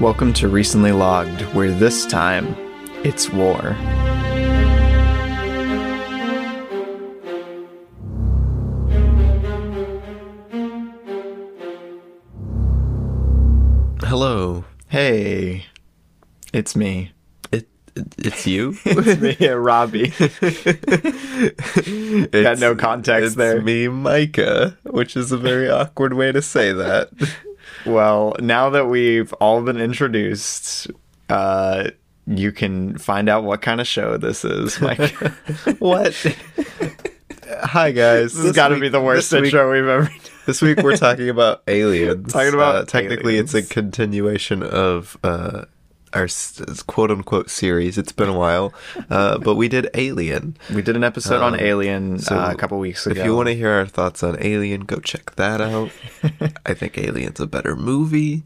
Welcome to Recently Logged, where this time it's war. Hello. Hey, it's me. It, it it's you. It's me, Robbie. It's- no context it's there. me, Micah, which is a very awkward way to say that. Well, now that we've all been introduced, uh, you can find out what kind of show this is. Mike. what? Hi guys. this has got to be the worst this week, intro we've ever done. this week we're talking about aliens. Talking about Uh, technically, it's a continuation of uh, our quote unquote series. It's been a while, uh, but we did Alien. We did an episode on Um, Alien so uh, a couple weeks ago. If you want to hear our thoughts on Alien, go check that out. I think Alien's a better movie,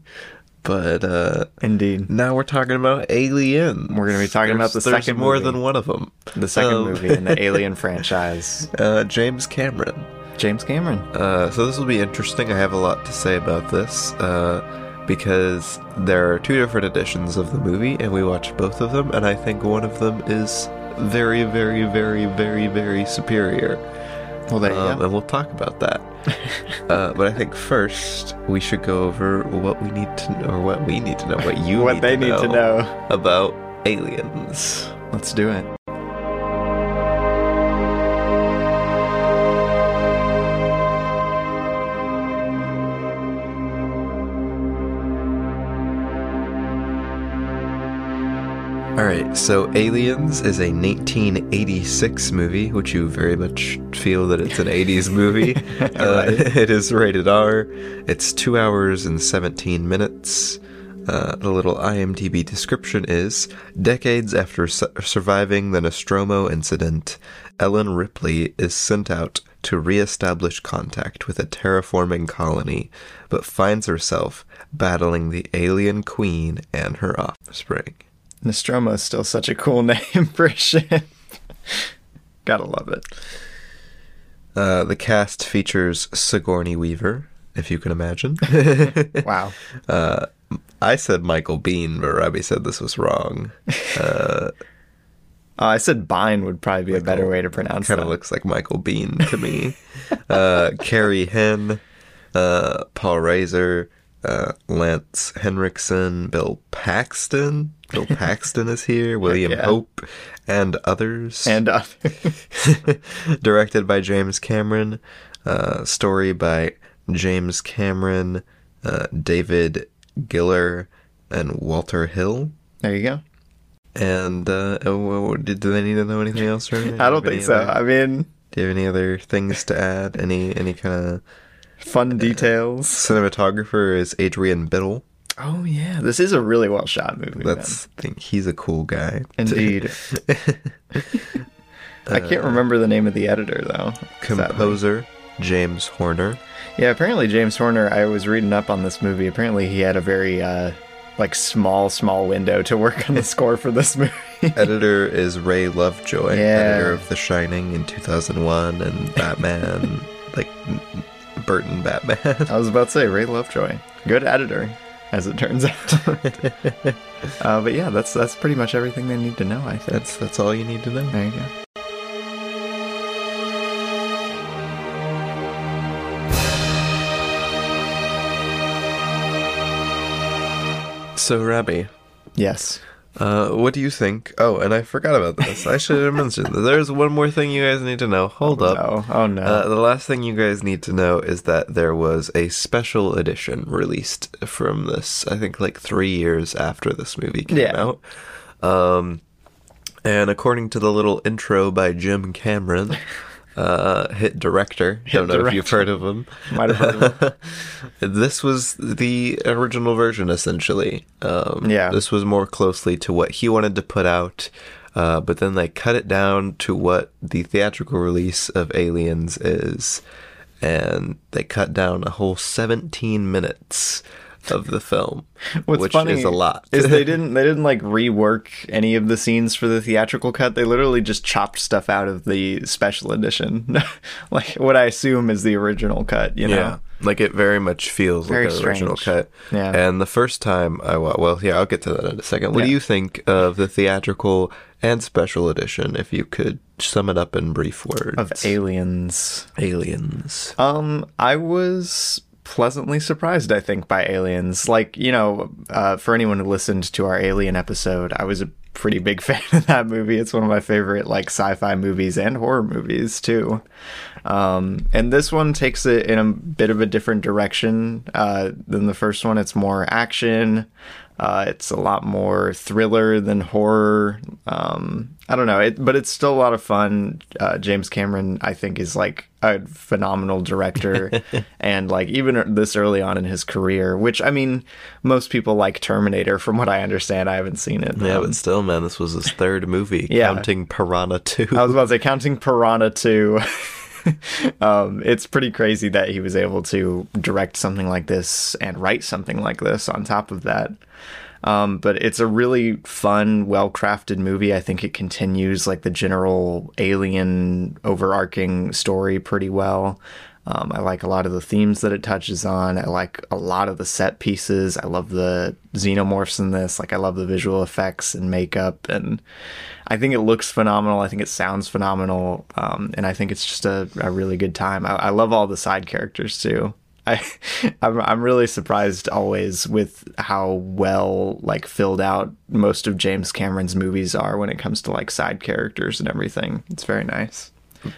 but uh, Indeed. now we're talking about Alien. We're gonna be talking about the there's second more movie. than one of them. The second Um, movie in the Alien franchise. Uh, James Cameron. James Cameron. Uh, so this will be interesting. I have a lot to say about this uh, because there are two different editions of the movie, and we watched both of them, and I think one of them is very, very, very, very, very superior. Well, there you Um, go. and we'll talk about that. uh, but I think first we should go over what we need to know, or what we need to know, what you What need they to need to know. about aliens. Let's do it. All right, so Aliens is a 1986 movie, which you very much feel that it's an 80s movie. uh, it is rated R. It's two hours and 17 minutes. Uh, the little IMDb description is Decades after su- surviving the Nostromo incident, Ellen Ripley is sent out to re-establish contact with a terraforming colony, but finds herself battling the alien queen and her offspring. Nostromo is still such a cool name for a ship. Gotta love it. Uh, the cast features Sigourney Weaver, if you can imagine. Wow. uh, I said Michael Bean, but Robbie said this was wrong. Uh, Uh, I said Bine would probably be a better way to pronounce it. kind of looks like Michael Bean to me. uh, Carrie Henn, uh, Paul Reiser, uh, Lance Henriksen, Bill Paxton. Bill Paxton is here. William yeah. Hope, and others. and uh, directed by James Cameron, uh, story by James Cameron, uh, David Giller, and Walter Hill. there you go. And uh, oh, did, do they need to know anything else? Right? I don't think so. I mean, do you have any other things to add? Any any kind of fun details. cinematographer is Adrian Biddle. Oh yeah, this is a really well shot movie. That's I think he's a cool guy. indeed. I can't remember the name of the editor though. Composer James Horner. Yeah, apparently James Horner. I was reading up on this movie. Apparently he had a very uh, like small, small window to work on the score for this movie. Editor is Ray Lovejoy, Yeah. editor of The Shining in 2001 and Batman, like Burton Batman. I was about to say Ray Lovejoy, good editor, as it turns out. uh, but yeah, that's that's pretty much everything they need to know. I think. That's that's all you need to know. There you go. So, Robbie, Yes. Uh, what do you think? Oh, and I forgot about this. I should have mentioned that. There's one more thing you guys need to know. Hold up. No. Oh no. Uh, the last thing you guys need to know is that there was a special edition released from this, I think like three years after this movie came Yeah. out. Um, and according to the little intro by Jim Cameron, uh, hit director, don't know if you've heard of him. Might have heard of him. this was the original version, essentially. Um, Yeah. This was more closely to what he wanted to put out, uh, but then they cut it down to what the theatrical release of Aliens is. And they cut down a whole 17 minutes of the film, What's which funny is a lot. is they didn't they didn't like rework any of the scenes for the theatrical cut. They literally just chopped stuff out of the special edition, like what I assume is the original cut. You know, Yeah, like it very much feels Very like the original cut. Yeah. And the first time I wa- well, yeah, I'll get to that in a second. What do you think of the theatrical and special edition? If you could sum it up in brief words. of aliens. aliens. Um, I was pleasantly surprised. I think by aliens. Like you know, uh, for anyone who listened to our Alien episode, I was a pretty big fan of that movie. It's one of my favorite like sci-fi movies and horror movies too. Um, and this one takes it in a bit of a different direction uh, than the first one. It's more action. Uh, it's a lot more thriller than horror. Um, I don't know, it, but it's still a lot of fun. Uh, James Cameron, I think, is like a phenomenal director, and like even this early on in his career, which I mean, most people like Terminator. From what I understand, I haven't seen it. Yeah, Um, but still, man, this was his third movie, Yeah. counting Piranha 2. I was about to say, counting Piranha 2, um, it's pretty crazy that he was able to direct something like this and write something like this on top of that. Um, but it's a really fun, well crafted movie. I think it continues like the general alien overarching story pretty well. Um, I like a lot of the themes that it touches on. I like a lot of the set pieces. I love the xenomorphs in this. Like, I love the visual effects and makeup. And I think it looks phenomenal. I think it sounds phenomenal. Um, and I think it's just a, a really good time. I, I love all the side characters too. I, I'm, I'm really surprised always with how well like filled out most of James Cameron's movies are when it comes to like side characters and everything. It's very nice.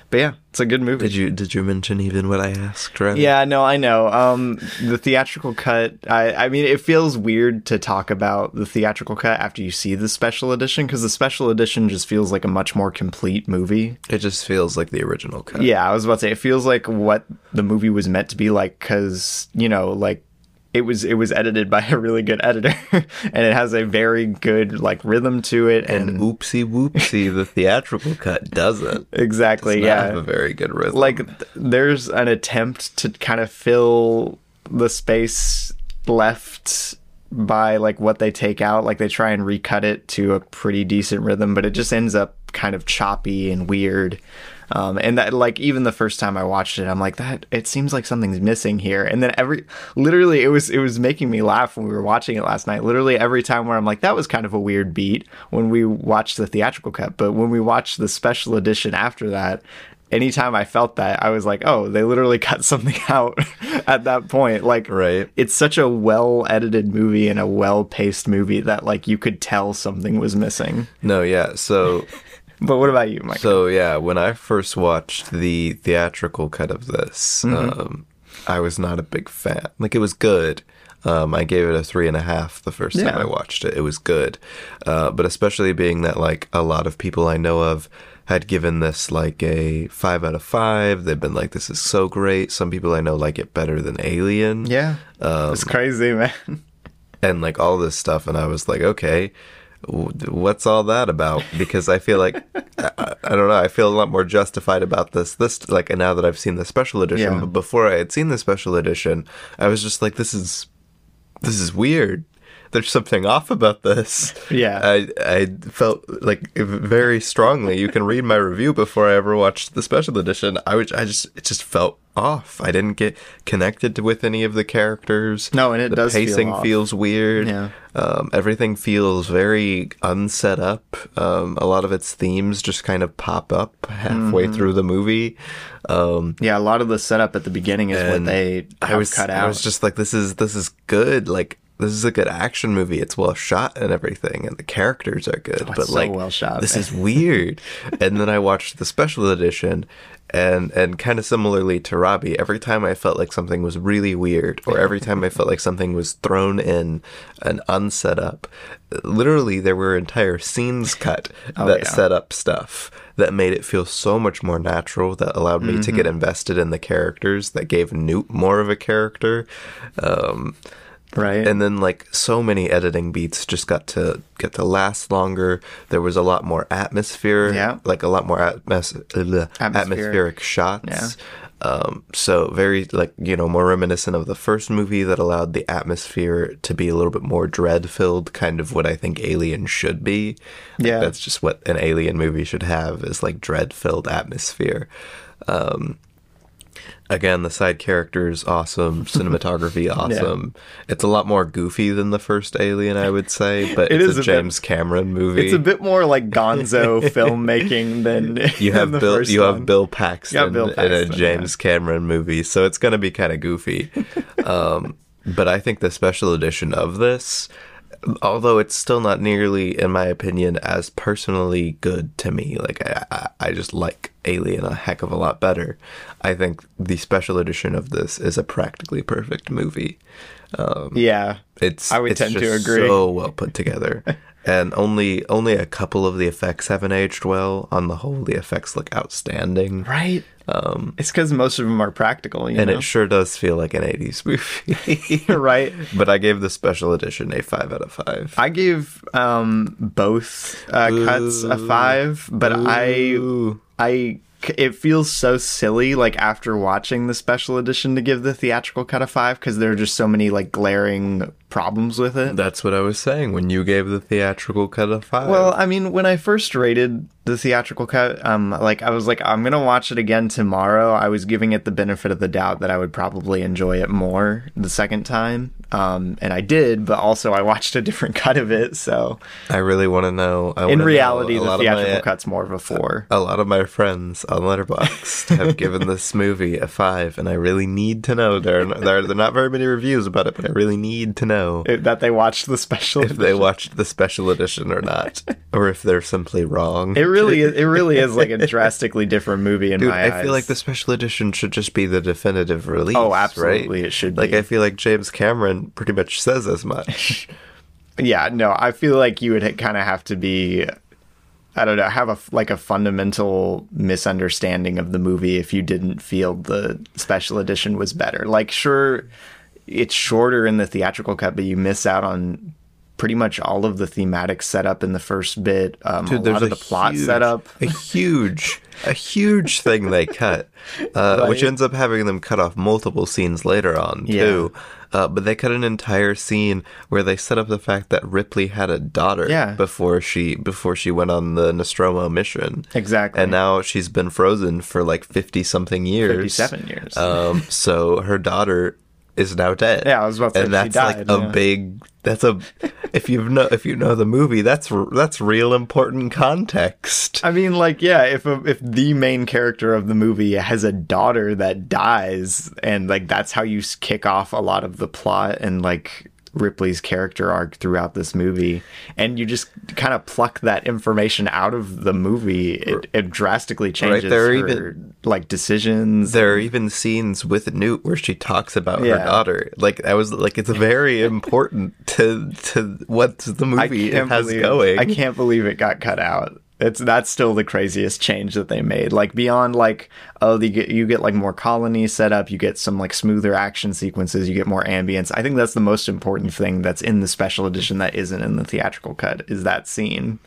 But yeah, it's a good movie. Did you did you mention even what I asked? Right? Yeah, no, I know. Um, the theatrical cut. I, I mean, it feels weird to talk about the theatrical cut after you see the special edition because the special edition just feels like a much more complete movie. It just feels like the original cut. Yeah, I was about to say it feels like what the movie was meant to be like because you know, like it was it was edited by a really good editor and it has a very good like rhythm to it and, And oopsie whoopsie, the theatrical cut doesn't. exactly Does yeah have a very good rhythm. like there's an attempt to kind of fill the space left by like what they take out like they try and recut it to a pretty decent rhythm but it just ends up kind of choppy and weird um, and that like even the first time I watched it, I'm like that. It seems like something's missing here. And then every, literally, it was it was making me laugh when we were watching it last night. Literally every time where I'm like that was kind of a weird beat when we watched the theatrical cut, but when we watched the special edition after that, anytime I felt that, I was like, oh, they literally cut something out at that point. Like, Right. It's such a well edited movie and a well paced movie that like you could tell something was missing. no, yeah. So But what about you, Mike? So yeah, when I first watched the theatrical cut of this, Mm-hmm. um, I was not a big fan. Like it was good. Um, I gave it a three and a half the first time I watched it. It was good, uh, but especially being that like a lot of people I know of had given this like a five out of five. They've been like, "This is so great." Some people I know like it better than Alien yeah, Um, it's crazy, man. and like all this stuff and i was like okay what's all that about because i feel like I, I don't know i feel a lot more justified about this this like now that i've seen the special edition Yeah. but before i had seen the special edition i was just like this is this is weird there's something off about this Yeah. i i felt like very strongly you can read my review before i ever watched the special edition i was i just it just felt off i didn't get connected with any of the characters No, and it the does feel pacing off. feels weird. Yeah. Um, everything feels very unset up. Um, a lot of its themes just kind of pop up halfway Mm-hmm. through the movie. Um, Yeah, a lot of the setup at the beginning is what they I was cut out. I was just like, this is this is good. Like this is a good action movie. It's well shot and everything, and the characters are good. but Oh, so like, well shot, this is weird. and then I watched the special edition, and and kind of similarly to Robbie, every time I felt like something was really weird, or every time I felt like something was thrown in and unset up, literally there were entire scenes cut Oh, that yeah. set up stuff that made it feel so much more natural that allowed me to Mm-hmm. get invested in the characters that gave Newt more of a character um, right. and then like so many editing beats just got to get to last longer there was a lot more atmosphere Yeah. like a lot more atmos- uh, atmospheric shots Yeah. Um, so very like you know more reminiscent of the first movie that allowed the atmosphere to be a little bit more dread filled, kind of what I think Alien should be. Like, Yeah. that's just what an Alien movie should have is like dread filled atmosphere. Um, again, the side characters awesome, cinematography awesome. It's a lot more goofy than the first Alien, I would say, but It it's is a a bit- James Cameron movie. It's a bit more like Gonzo filmmaking than you than have the Bill you have. Bill Paxton, Bill in a Paxton, James Cameron movie, so it's gonna be kind of goofy. um, but I think the special edition of this, although it's still not nearly, in my opinion, as personally good to me. Like I, I, just like Alien a heck of a lot better. I think the special edition of this is a practically perfect movie. Um, yeah, It's I would it's tend to agree. So well put together, and only only a couple of the effects haven't aged well. On the whole, the effects look outstanding, right. Um, it's because most of them are practical, you and know. it sure does feel like an '80s movie. right. but I gave the special edition a five out of five. I gave um, both uh, cuts a five, but Ooh. I I it feels so silly like after watching the special edition to give the theatrical cut a five because there are just so many like glaring problems with it. That's what I was saying when you gave the theatrical cut a five. Well, I mean, when I first rated the theatrical cut, um, like I was like, I'm gonna watch it again tomorrow. I was giving it the benefit of the doubt that I would probably enjoy it more the second time, um, and I did. But also, I watched a different cut of it, so I really want to know. I in know reality, a the lot theatrical my- cut's more of a four. A lot of my friends on Letterboxd have given this movie a five, and I really need to know. There, are, there, are there are not very many reviews about it, but I really need to know It- that they watched the special. if they watched the special edition or not, or if they're simply wrong. it really, is, it really is like a drastically different movie in Dude, my I eyes. feel like the special edition should just be the definitive release. Oh, absolutely, right? it should Like, be. I feel like James Cameron pretty much says as much. Yeah, no, I feel like you would kind of have to be I don't know, have a like a fundamental misunderstanding of the movie if you didn't feel the special edition was better. Like sure it's shorter in the theatrical cut, but you miss out on pretty much all of the thematic setup in the first bit. Um, a lot of the plot huge- setup. a huge, a huge thing they cut, uh, which ends up having them cut off multiple scenes later on too. Uh, but they cut an entire scene where they set up the fact that Ripley had a daughter Yeah. before she before she went on the Nostromo mission, Exactly. and now she's been frozen for like fifty something years, 57 years. Um, so her daughter is now dead. Yeah, I was about to say and she that's died, like a yeah. big. That's a if you know if you know the movie, that's that's real important context. I mean, like, yeah, if a, if the main character of the movie has a daughter that dies, and like that's how you kick off a lot of the plot and like Ripley's character arc throughout this movie, and you just kind of pluck that information out of the movie, it, it drastically changes there are her even- like decisions. There are even scenes with Newt where she talks about her daughter. Like I was like, it's very important to to what the movie has believe, going. I can't believe it got cut out. It's that's still the craziest change that they made. Like beyond like oh you get you get like more colonies set up, you get some like smoother action sequences, you get more ambience. I think that's the most important thing that's in the special edition that isn't in the theatrical cut is that scene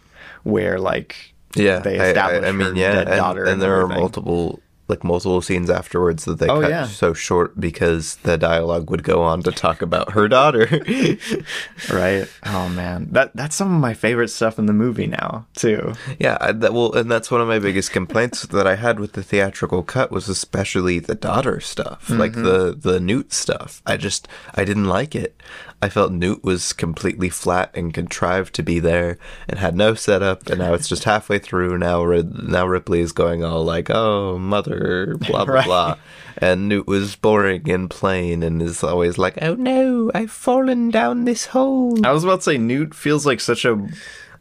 where like Yeah, they I- I, establish I, mean, yeah, and, daughter and and there are multiple like multiple scenes afterwards that they Oh, cut yeah. so short because the dialogue would go on to talk about her daughter. right. Oh man, that that's some of my favorite stuff in the movie now too. yeah, I, that well, and that's one of my biggest complaints that I had with the theatrical cut was especially the daughter stuff, like mm-hmm. the the Newt stuff. I just I didn't like it. I felt Newt was completely flat and contrived to be there and had no setup, and now it's just halfway through. Now, now Ripley is going all like, "Oh, mother," blah blah Right. blah, and Newt was boring and plain and is always like, "Oh no, I've fallen down this hole." I was about to say Newt feels like such a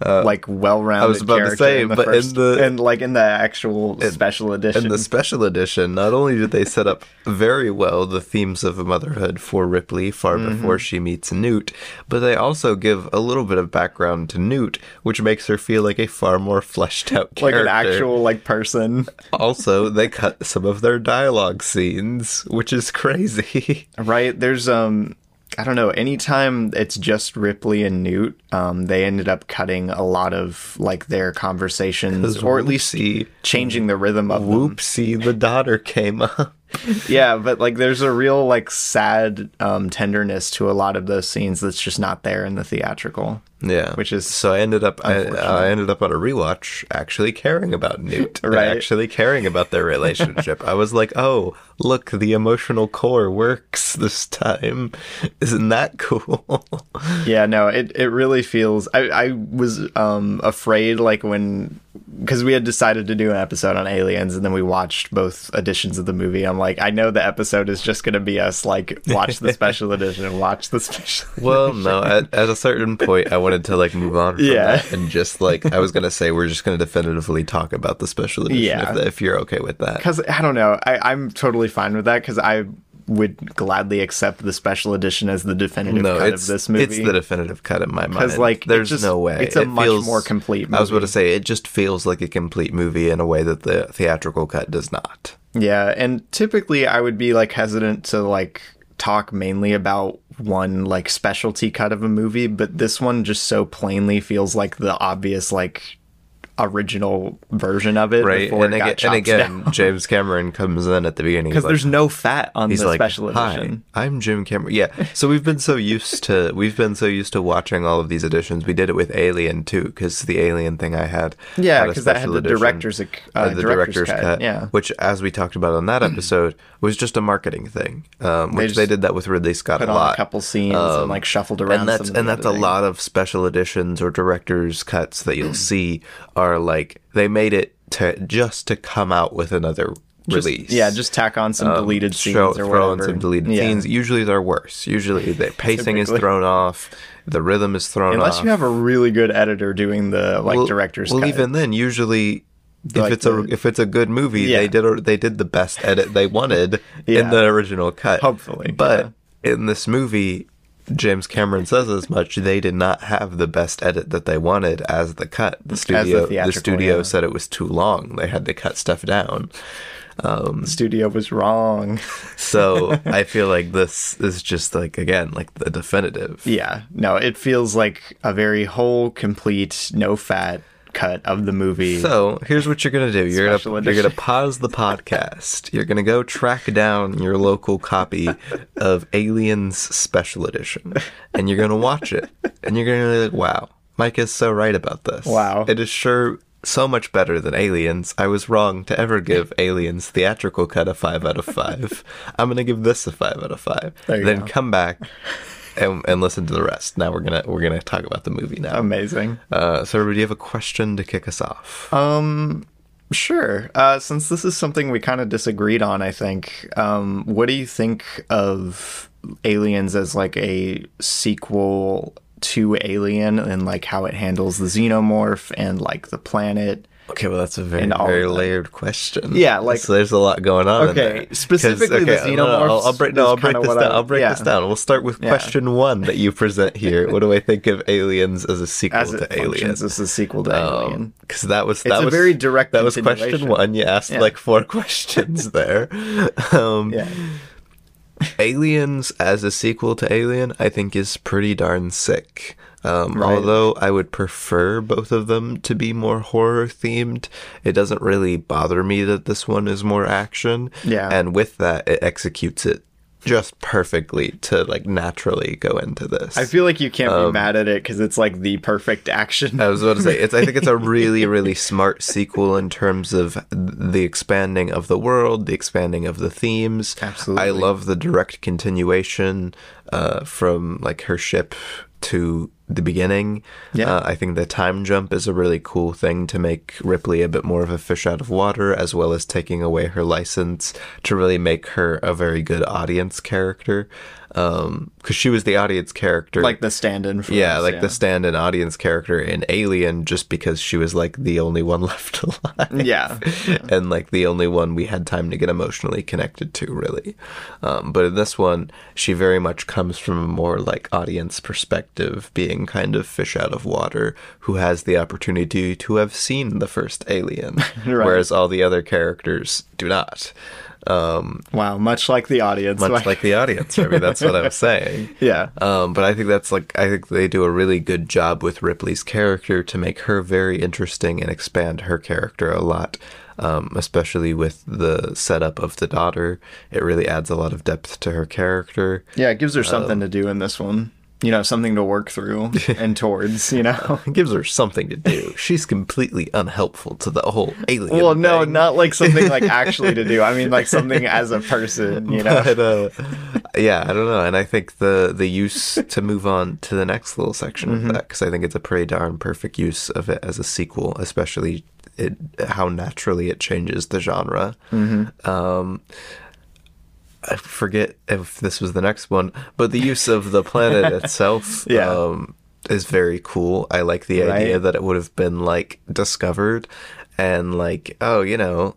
like well-rounded. Uh, I was about to say, in but in the- and like in the actual special edition. In the special edition, not only did they set up very well the themes of motherhood for Ripley far Mm-hmm. before she meets Newt, but they also give a little bit of background to Newt, which makes her feel like a far more fleshed out like an actual like person, Also, they cut some of their dialogue scenes, which is crazy. right? There's um. I don't know. Anytime it's just Ripley and Newt, um, they ended up cutting a lot of like their conversations, or at least Whoopsie, changing the rhythm of them. whoopsie, the daughter came up. yeah, but like there's a real like sad um, tenderness to a lot of those scenes that's just not there in the theatrical. Yeah, Which is so I ended up I. I ended up on a rewatch actually caring about Newt, Right. Actually caring about their relationship. I was like, oh, look, the emotional core works this time. Isn't that cool? Yeah, no, it, it really feels. I, I was um, afraid, like, when. Because we had decided to do an episode on aliens, and then we watched both editions of the movie. I'm like, I know the episode is just going to be us, like, watch the special edition and watch the special. well, no, at, at a certain point, I wanted to like move on from Yeah. that and just like I was gonna say we're just gonna definitively talk about the special edition Yeah. if, if you're okay with that. Because, I don't know, I, I'm totally fine with that, because I would gladly accept the special edition as the definitive No, cut of this movie. it's the definitive cut in my mind. 'Cause, like, there's just- no way it's a much more complete movie. I was about to say it just feels like a complete movie in a way that the theatrical cut does not. Yeah, and typically I would be like hesitant to like talk mainly about one like specialty cut of a movie, but this one just so plainly feels like the obvious like original version of it Right, before and it again, and again down. James Cameron comes in at the beginning because he's like, there's no fat on the like, special "Hi. I'm Jim Cameron." Yeah, so we've been so used to we've been so used to watching all of these editions. We did it with Alien too, because the Alien thing I had, Yeah, because that had the edition, director's uh, uh, the director's cut, Yeah, which, as we talked about on that episode, was just a marketing thing. Um, which they did that with Ridley Scott put a on lot. a couple scenes and like shuffled around. and that's and that's a lot of special editions or director's cuts that you'll see are like they made it to just to come out with another Just- release. Yeah, just tack on some um, deleted scenes show, or throw in whatever. some deleted Yeah. scenes. Usually they're worse. Usually the pacing is thrown off, the rhythm is thrown Unless off. Unless you have a really good editor doing the like well, director's well, cut. even then, usually. If Like it's a the- if it's a good movie, Yeah. they did a- they did the best edit they wanted Yeah. in the original cut. Hopefully, but in this movie, James Cameron says as much. They did not have the best edit that they wanted as the cut. The studio the, theatrical, studio yeah. said it was too long. They had to cut stuff down. Um, the studio was wrong. So I feel like this is just like again like the definitive. Yeah, no, it feels like a very whole, complete, no fat cut of the movie. So here's what you're gonna do. You're gonna you're gonna pause the podcast. You're gonna go track down your local copy of Aliens Special Edition, and you're gonna watch it, and you're gonna be like, "Wow, Mike is so right about this. Wow. it is sure." So much better than Aliens. I was wrong to ever give Aliens theatrical cut a five out of five. I'm gonna give this a five out of five. There you then go. come back and, and listen to the rest. Now we're gonna we're gonna talk about the movie now. Amazing. Uh, so, everybody, do you have a question to kick us off? Um, sure. Uh, since this is something we kind of disagreed on, I think. Um, what do you think of Aliens as like a sequel to Alien and like how it handles the xenomorph and like the planet? Okay, well, that's a very, very layered question. Yeah, like- so there's a lot going on. in Okay, specifically the no, no, I'll, I'll xenomorphs break, no, I'll break this down. I- I'll break yeah. this down. We'll start with Yeah. question one that you present here. what do I think of Aliens as a sequel As to Alien? functions as a sequel to Alien. Because that was that a was very direct That was question one. You asked Yeah. like four questions there. Um, Yeah. Aliens as a sequel to Alien, I think is pretty darn sick. Um, Right. Although I would prefer both of them to be more horror themed, it doesn't really bother me that this one is more action. Yeah. And with that, it executes it just perfectly to like naturally go into this. I feel like you can't Um, be mad at it because it's like the perfect action. I was about to say it's. I think it's a really, really smart sequel in terms of the expanding of the world, the expanding of the themes. Absolutely. I love the direct continuation uh, from like her ship to the beginning. Yeah. Uh, I think the time jump is a really cool thing to make Ripley a bit more of a fish out of water, as well as taking away her license to really make her a very good audience character. Because she was the audience character like the stand-in for yeah, us, like the stand-in audience character in Alien, just because she was like the only one left alive. Yeah. and like the only one we had time to get emotionally connected to, really. Um, but in this one, she very much comes from a more like audience perspective, being kind of fish out of water, who has the opportunity to have seen the first Alien, Right. whereas all the other characters do not. Um, Wow, much like the audience. much like the audience, Remy. That's what I was saying. yeah. Um, but I think that's like I think they do a really good job with Ripley's character to make her very interesting and expand her character a lot. um, especially with the setup of the daughter. It really adds a lot of depth to her character. Yeah, it gives her something to do in this one. You know, something to work through and towards, you know? It gives her something to do. She's completely unhelpful to the whole alien. Well, no, thing. not like something like actually to do. I mean, like something as a person, you know? But, uh, yeah, I don't know, and I think the the use to move on to the next little section Mm-hmm. of that because I think it's a pretty darn perfect use of it as a sequel, especially it how naturally it changes the genre. Mm-hmm. Um, I forget if this was the next one, but the use of the planet itself, Yeah. um, is very cool. I like the idea that it would have been like discovered, and like, oh, you know,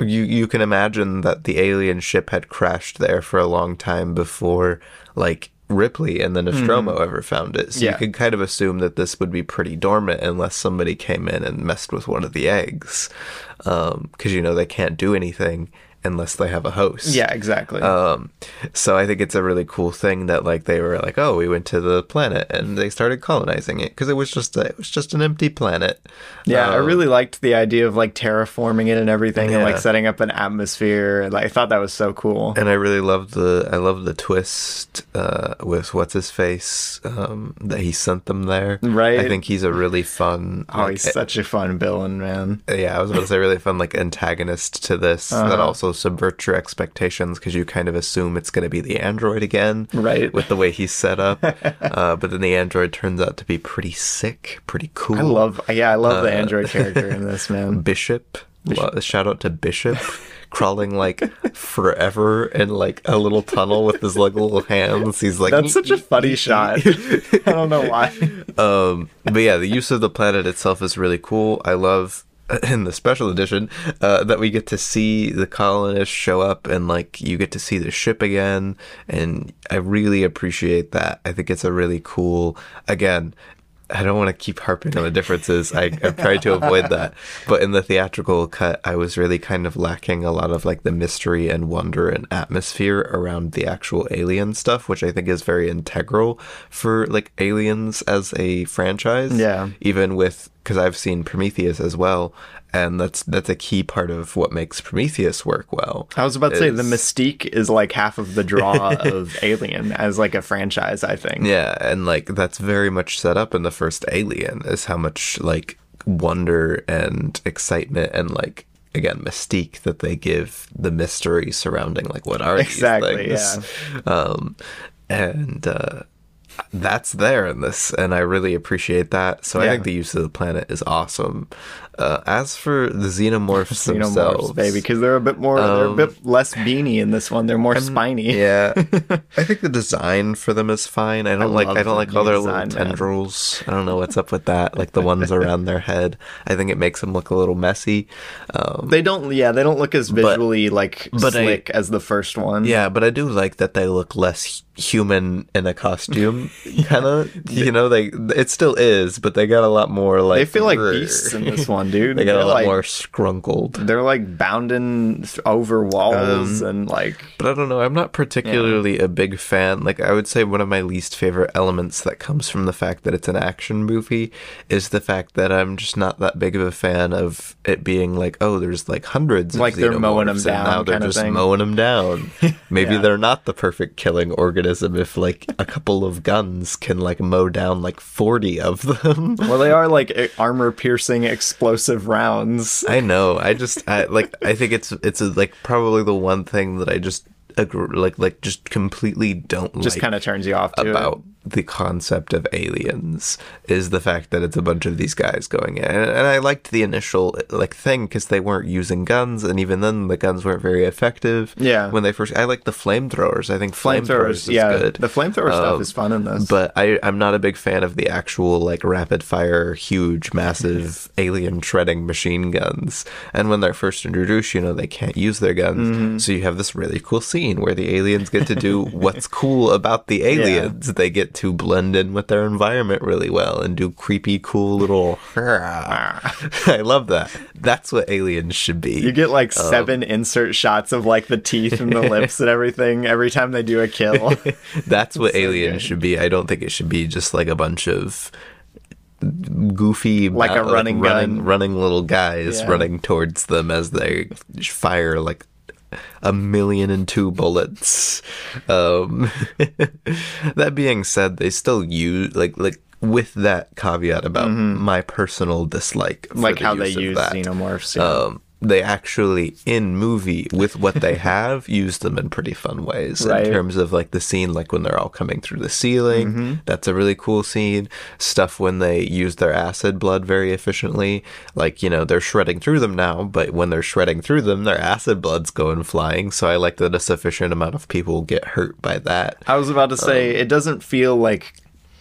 you you can imagine that the alien ship had crashed there for a long time before like Ripley and the Nostromo ever found it. So Mm-hmm. Yeah. you could kind of assume that this would be pretty dormant unless somebody came in and messed with one of the eggs, because you know they can't do anything unless they have a host. Yeah, exactly. Um, so I think it's a really cool thing that like they were like, oh, we went to the planet and they started colonizing it because it was just a, it was just an empty planet. yeah, I Um, really liked the idea of like terraforming it and everything and like setting up an atmosphere. Like, I thought that was so cool. and I really loved the I love the twist uh, with what's his face um, that he sent them there. Right. I think he's a really fun. Oh, like, he's such a fun villain, man. yeah, I was about to say really fun like antagonist to this that Uh-huh. also subverts your expectations because you kind of assume it's going to be the android again, Right. With the way he's set up, uh, but then the android turns out to be pretty sick, pretty cool. I love, yeah, I love the Uh, android character in this, man. Bishop. Lo- Shout out to Bishop. Crawling like forever in like a little tunnel with his like little hands. He's like That's such a funny shot. I don't know why. um but yeah the use of the planet itself is really cool i love in the special edition uh, that we get to see the colonists show up and like you get to see the ship again. And i really appreciate that. I think it's a really cool again I don't want to keep harping on the differences. I, I've tried to avoid that. But in the theatrical cut, I was really kind of lacking a lot of like the mystery and wonder and atmosphere around the actual alien stuff, which I think is very integral for like aliens as a franchise. Yeah. Even with, because I've seen Prometheus as well. And that's that's a key part of what makes Prometheus work well. I was about to say the mystique is like half of the draw of Alien as like a franchise, I think. Yeah, and like that's very much set up in the first Alien is how much like wonder and excitement and like again mystique that they give the mystery surrounding like what are Exactly, these things. Um and uh that's there in this and I really appreciate that. So I think the use of the planet is awesome. Uh, as for the xenomorphs, themselves, Xenomorphs, baby, because they're a bit more, they're a Um, bit less beanie in this one. They're more spiny. Yeah, I think the design for them is fine. I don't like. I don't like all their little man. tendrils. I don't know what's up with that. Like the ones around their head. I think it makes them look a little messy. Um, They don't, yeah, they don't look as visually like but I- slick as the first one. yeah, but I do like that they look less human in a costume. kind of. You know, they it still is, but they got a lot more like. they feel like grr. beasts in this one, dude. they got They're a lot like, more scrunkled. They're like bounding over walls Um, and like But I don't know. I'm not particularly a big fan. Like, I would say one of my least favorite elements that comes from the fact that it's an action movie is the fact that I'm just not that big of a fan of it being like, oh, there's like hundreds of Like they're mowing 'em xenomorphs, down now they're just thing. mowing them down. Maybe Yeah. they're not the perfect killing organism if like a couple of guns can like mow down like 40 of them. well, they are like armor piercing explosive rounds. I know. I just I like I think it's it's a, like probably the one thing that I just agree, like like just completely don't Just like kind of turns you off to about it. The concept of aliens is the fact that it's a bunch of these guys going in. And, and I liked the initial like thing because they weren't using guns, and even then the guns weren't very effective. Yeah. when they first, I like the flamethrowers. I think flamethrowers, Flamethrowers, is yeah. good. The flamethrower stuff Um, is fun in this. But I, I'm not a big fan of the actual like rapid fire, huge, massive alien shredding machine guns. And when they're first introduced, you know they can't use their guns, Mm-hmm. so you have this really cool scene where the aliens get to do what's cool about the aliens. They get to blend in with their environment really well and do creepy, cool little. I love that. That's what aliens should be. you get like um, seven insert shots of like the teeth and the lips and everything every time they do a kill. That's what aliens good. should be. I don't think it should be just like a bunch of goofy Like a uh, running running, gun. running little guys Yeah. running towards them as they fire like a million and two bullets. Um, that being said, they still use like like with that caveat about my personal dislike, for Mm-hmm. like the how they use that. xenomorphs. yeah. Um, they actually in movie with what they have use them in pretty fun ways. Right. in terms of like the scene like when they're all coming through the ceiling. Mm-hmm. that's a really cool scene. Stuff when they use their acid blood very efficiently. Like you know they're shredding through them now but when they're shredding through them their acid blood's going flying. So i like that a sufficient amount of people get hurt by that. I was about to say um, it doesn't feel like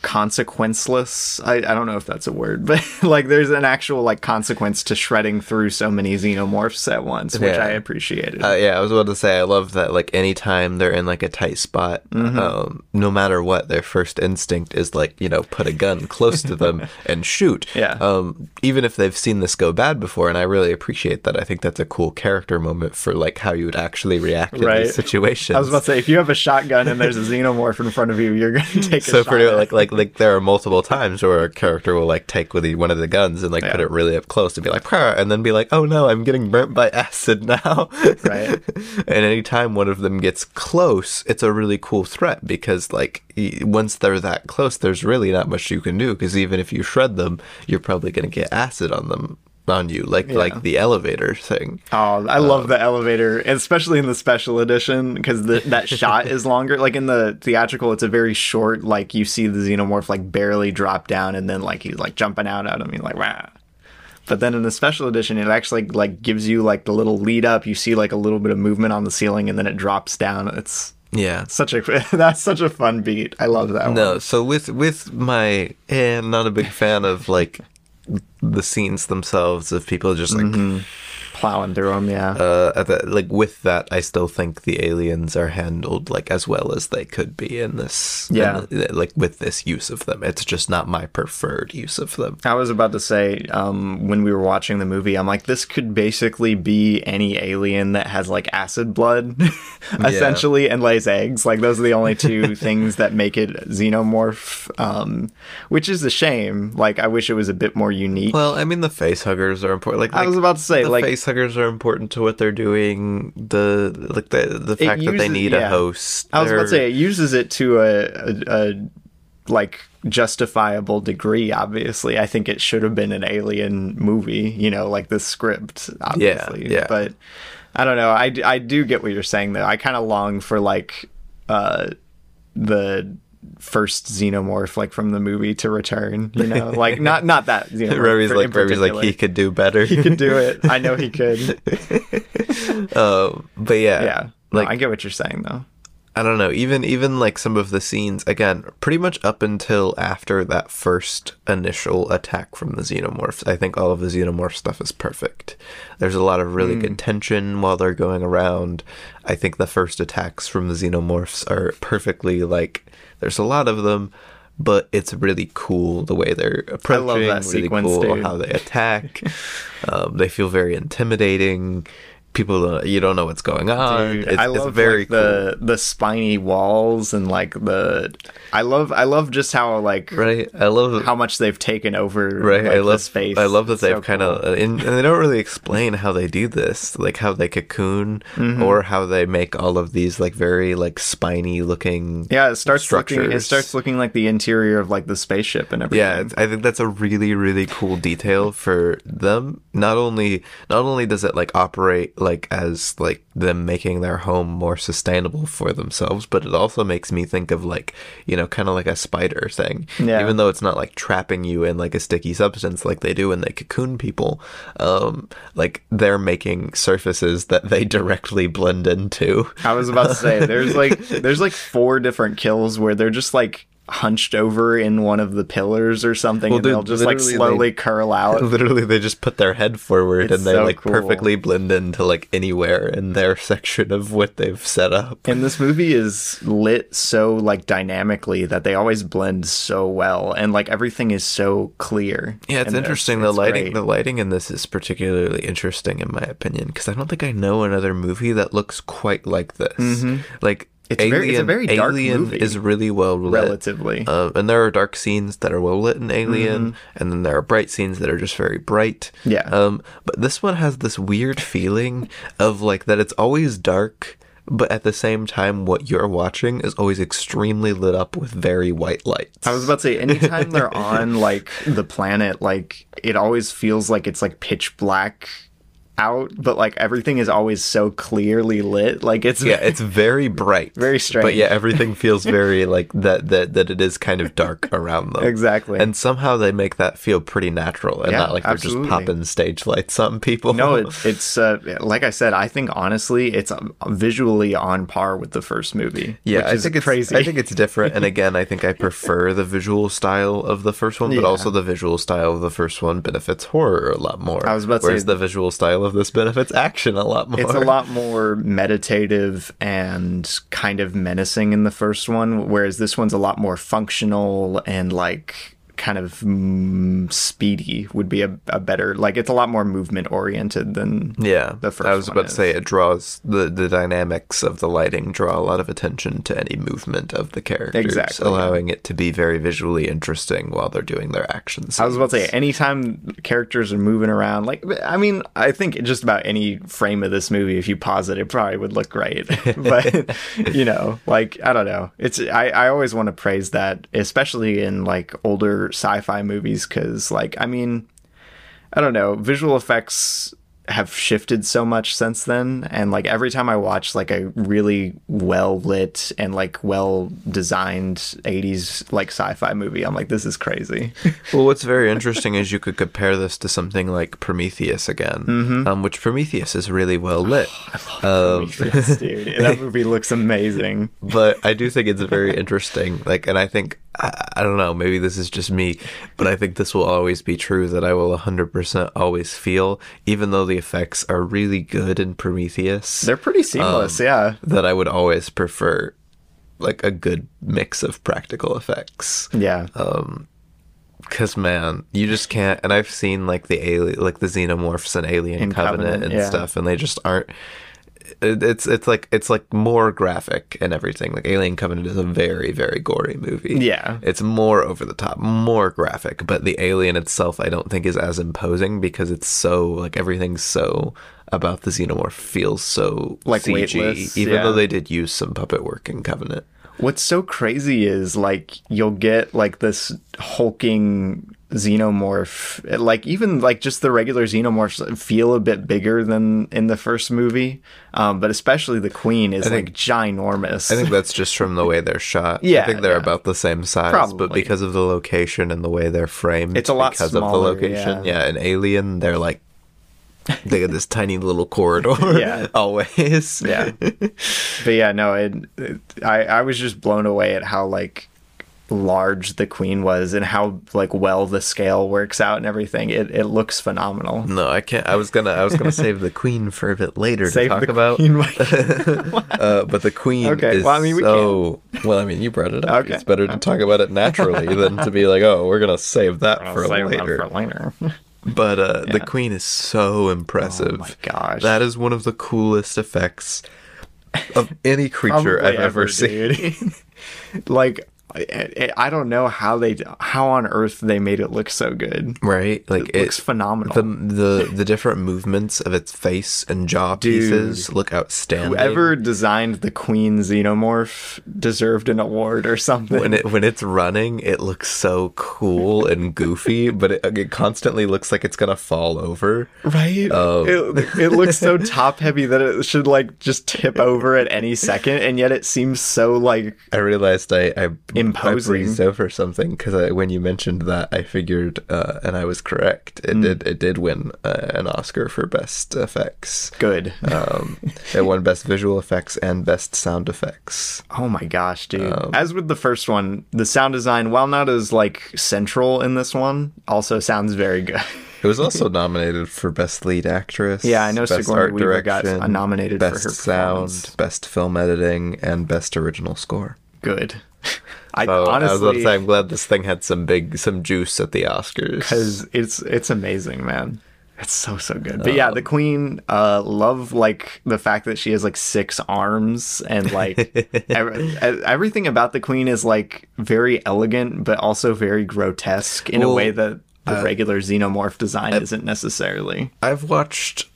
consequenceless. I, I don't know if that's a word, but like there's an actual like consequence to shredding through so many xenomorphs at once, which Yeah. I appreciated. Uh, yeah, I was about to say I love that. Like anytime they're in like a tight spot, Mm-hmm. um, no matter what, their first instinct is like you know put a gun close to them and shoot. Yeah. Um, even if they've seen this go bad before, and I really appreciate that. I think that's a cool character moment for like how you would actually react in Right. these situations. I was about to say if you have a shotgun and there's a xenomorph in front of you, you're gonna take a so shot pretty like like like there are multiple times where a character will like take with the, one of the guns and like put it really up close and be like "Prr," and then be like oh no I'm getting burnt by acid now. Right. and anytime one of them gets close it's a really cool threat because like once they're that close there's really not much you can do because even if you shred them you're probably going to get acid on them on you like like the elevator thing Oh, I love the elevator, especially in the special edition because that shot is longer. Like in the theatrical, it's a very short. Like you see the xenomorph like barely drop down, and then like he's like jumping out at him. You're like wow. But then in the special edition, it actually like gives you like the little lead up. You see like a little bit of movement on the ceiling, and then it drops down. It's yeah such a that's such a fun beat. I love that. No, one. so with with my eh, I'm not a big fan of like the scenes themselves of people just like Mm-hmm. Plowing through them. Yeah, uh at the, like with that I still think the aliens are handled like as well as they could be in this Yeah. in the- like with this use of them. It's just not my preferred use of them. I was about to say um, when we were watching the movie, I'm like, this could basically be any alien that has like acid blood, essentially, and lays eggs. Like those are the only two things that make it xenomorph, um, which is a shame. Like I wish it was a bit more unique. Well, I mean the face huggers are important. Like, I was about to say, like- are important to what they're doing. The like the the fact that they uses- need a host. I was about to say it uses it to a, a, a like justifiable degree. Obviously, I think it should have been an alien movie. You know, like the script. Obviously, yeah. But I don't know. I, I do get what you're saying though. I kind of long for like uh the first xenomorph like from the movie to return. You know, like not not that xenomorph. Rory's for- like Rory's like he could do better. he could do it. I know he could. Um, but yeah, Yeah. No, like I get what you're saying though. I don't know, even even like some of the scenes again, pretty much up until after that first initial attack from the xenomorphs, I think all of the xenomorph stuff is perfect. There's a lot of really Hmm. good tension while they're going around. I think the first attacks from the xenomorphs are perfectly like there's a lot of them, but it's really cool the way they're approaching. I love that really sequence, cool dude. how they attack. um, they feel very intimidating. People, don't, you don't know what's going on. Dude, it's, I it's love very like, the the spiny walls and like the I love I love just how like Right. I love how much they've taken over right. like, I the love space. I love that It's they've so kind cool. of and, and they don't really explain how they do this, like how they cocoon Mm-hmm. or how they make all of these like very like spiny looking. yeah. It starts looking it starts looking like the interior of like the spaceship and everything. Yeah, I think that's a really really cool detail for them. Not only not only does it like operate like as like them making their home more sustainable for themselves, but it also makes me think of like, you know, kind of like a spider thing. Yeah. Even though it's not like trapping you in like a sticky substance like they do when they cocoon people, um like they're making surfaces that they directly blend into. I was about to say there's like there's like four different kills where they're just like hunched over in one of the pillars or something Well, and they'll just like slowly they- curl out. Literally, they just put their head forward It's and they so like cool. perfectly blend into like anywhere in their section of what they've set up. And this movie is lit so like dynamically that they always blend so well and like everything is so clear. Yeah, it's interesting. The It's lighting, great. the lighting in this is particularly interesting in my opinion because I don't think I know another movie that looks quite like this. Mm-hmm. Like It's very- it's a very dark Alien movie. is really well lit. relatively. Uh, and there are dark scenes that are well lit in Alien, Mm-hmm. and then there are bright scenes that are just very bright. Yeah. Um, but this one has this weird feeling of like that it's always dark, but at the same time, what you're watching is always extremely lit up with very white lights. I was about to say, anytime they're on like the planet, like it always feels like it's like pitch black out, but like everything is always so clearly lit. Like it's yeah, it's very bright, Very strange. But yeah, everything feels very like that. That that it is kind of dark around them. Exactly. and somehow they make that feel pretty natural and Yeah, not like they're absolutely. just popping stage lights on people. no, it, it's uh, like I said. I think honestly, it's um, visually on par with the first movie. Yeah, which I is think it's crazy. I think it's different, and again, I think I prefer the visual style of the first one, but Yeah. also the visual style of the first one benefits horror a lot more. I was about to whereas say- the visual style of this benefits action a lot more. it's a lot more meditative and kind of menacing in the first one, whereas this one's a lot more functional and like kind of mm, speedy would be a, a better like it's a lot more movement oriented than Yeah, the first I was about to say it draws the the dynamics of the lighting draw a lot of attention to any movement of the characters, Exactly, allowing it to be very visually interesting while they're doing their actions. I was about to say, anytime characters are moving around, like, I mean, I think just about any frame of this movie, if you pause it, it probably would look great. but, you know, like, I don't know. It's, I, I always want to praise that, especially in like older sci fi movies, because, like, I mean, I don't know, visual effects have shifted so much since then and like every time i watch like a really well lit and like well designed 80s like sci-fi movie i'm like this is crazy Well, what's very interesting is you could compare this to something like Prometheus again, Mm-hmm. um, which Prometheus is really well lit. Um, Yes, dude. That movie looks amazing. but I do think it's very interesting. Like, and I think I, I don't know, maybe this is just me, but I think this will always be true that I will 100% always feel, even though the effects are really good in Prometheus, They're pretty seamless, yeah. that I would always prefer like a good mix of practical effects. Yeah. Um Cause man, you just can't. And I've seen like the alien, like the xenomorphs and Alien In Covenant, Covenant, and yeah. stuff, and they just aren't. It- It's it's like it's like more graphic and everything. Like Alien Covenant is a very very gory movie. Yeah. it's more over the top, more graphic. But the alien itself, I don't think is as imposing because it's so like everything's so about the xenomorph feels so Like CG, weightless, even yeah. though they did use some puppet work in Covenant. What's so crazy is like you'll get like this hulking xenomorph like even like just the regular xenomorphs feel a bit bigger than in the first movie um but especially the queen is think- like ginormous I think that's just from the way they're shot. Yeah, I think they're yeah. about the same size, but because of the location and the way they're framed, It's a lot because of the location. yeah. Yeah, in Alien, they're like they get this tiny little corridor. Yeah. always. yeah but yeah no it, it i i was just blown away at how like large the queen was and how like well the scale works out and everything it, it looks phenomenal No, I can't. I was gonna. I was gonna save the queen for a bit later Save to talk the about. queen, uh, but the queen Okay, is well, I mean, we so. Well, I mean, you brought it up. Okay. It's better to talk about it naturally than to be like, oh, we're gonna save that for Save that later. for later But uh, the queen is so impressive. Oh my gosh. That is one of the coolest effects of any creature I've ever, ever, seen. like I, I don't know how they how on earth they made it look so good Right? Like it looks phenomenal The, the the different movements of its face and jaw pieces look outstanding. whoever designed the queen xenomorph deserved an award or something when it when it's running, it looks so cool and goofy, but it, it constantly looks like it's gonna fall over. right Um, it, it looks so top heavy that it should like just tip over at any second and yet it seems so like I realized I I, Imposing. Breezed over something because when you mentioned that, I figured, uh, and I was correct. It did it did win uh, an Oscar for best effects. good Um, it won best visual effects and best sound effects. Oh my gosh, dude. Um, As with the first one, the sound design, while not as like central in this one, also sounds very good. It was also nominated for best lead actress. Yeah, I know best Sigourney art Weaver got nominated for her sound, best film editing, and best original score. good. I So I was about to honestly say, I'm glad this thing had some big, some juice at the Oscars. because it's it's amazing, man. It's so so good. But yeah, the queen uh love like the fact that she has like six arms and like ev- everything about the queen is like very elegant but also very grotesque in a way that the regular xenomorph design isn't necessarily. I've watched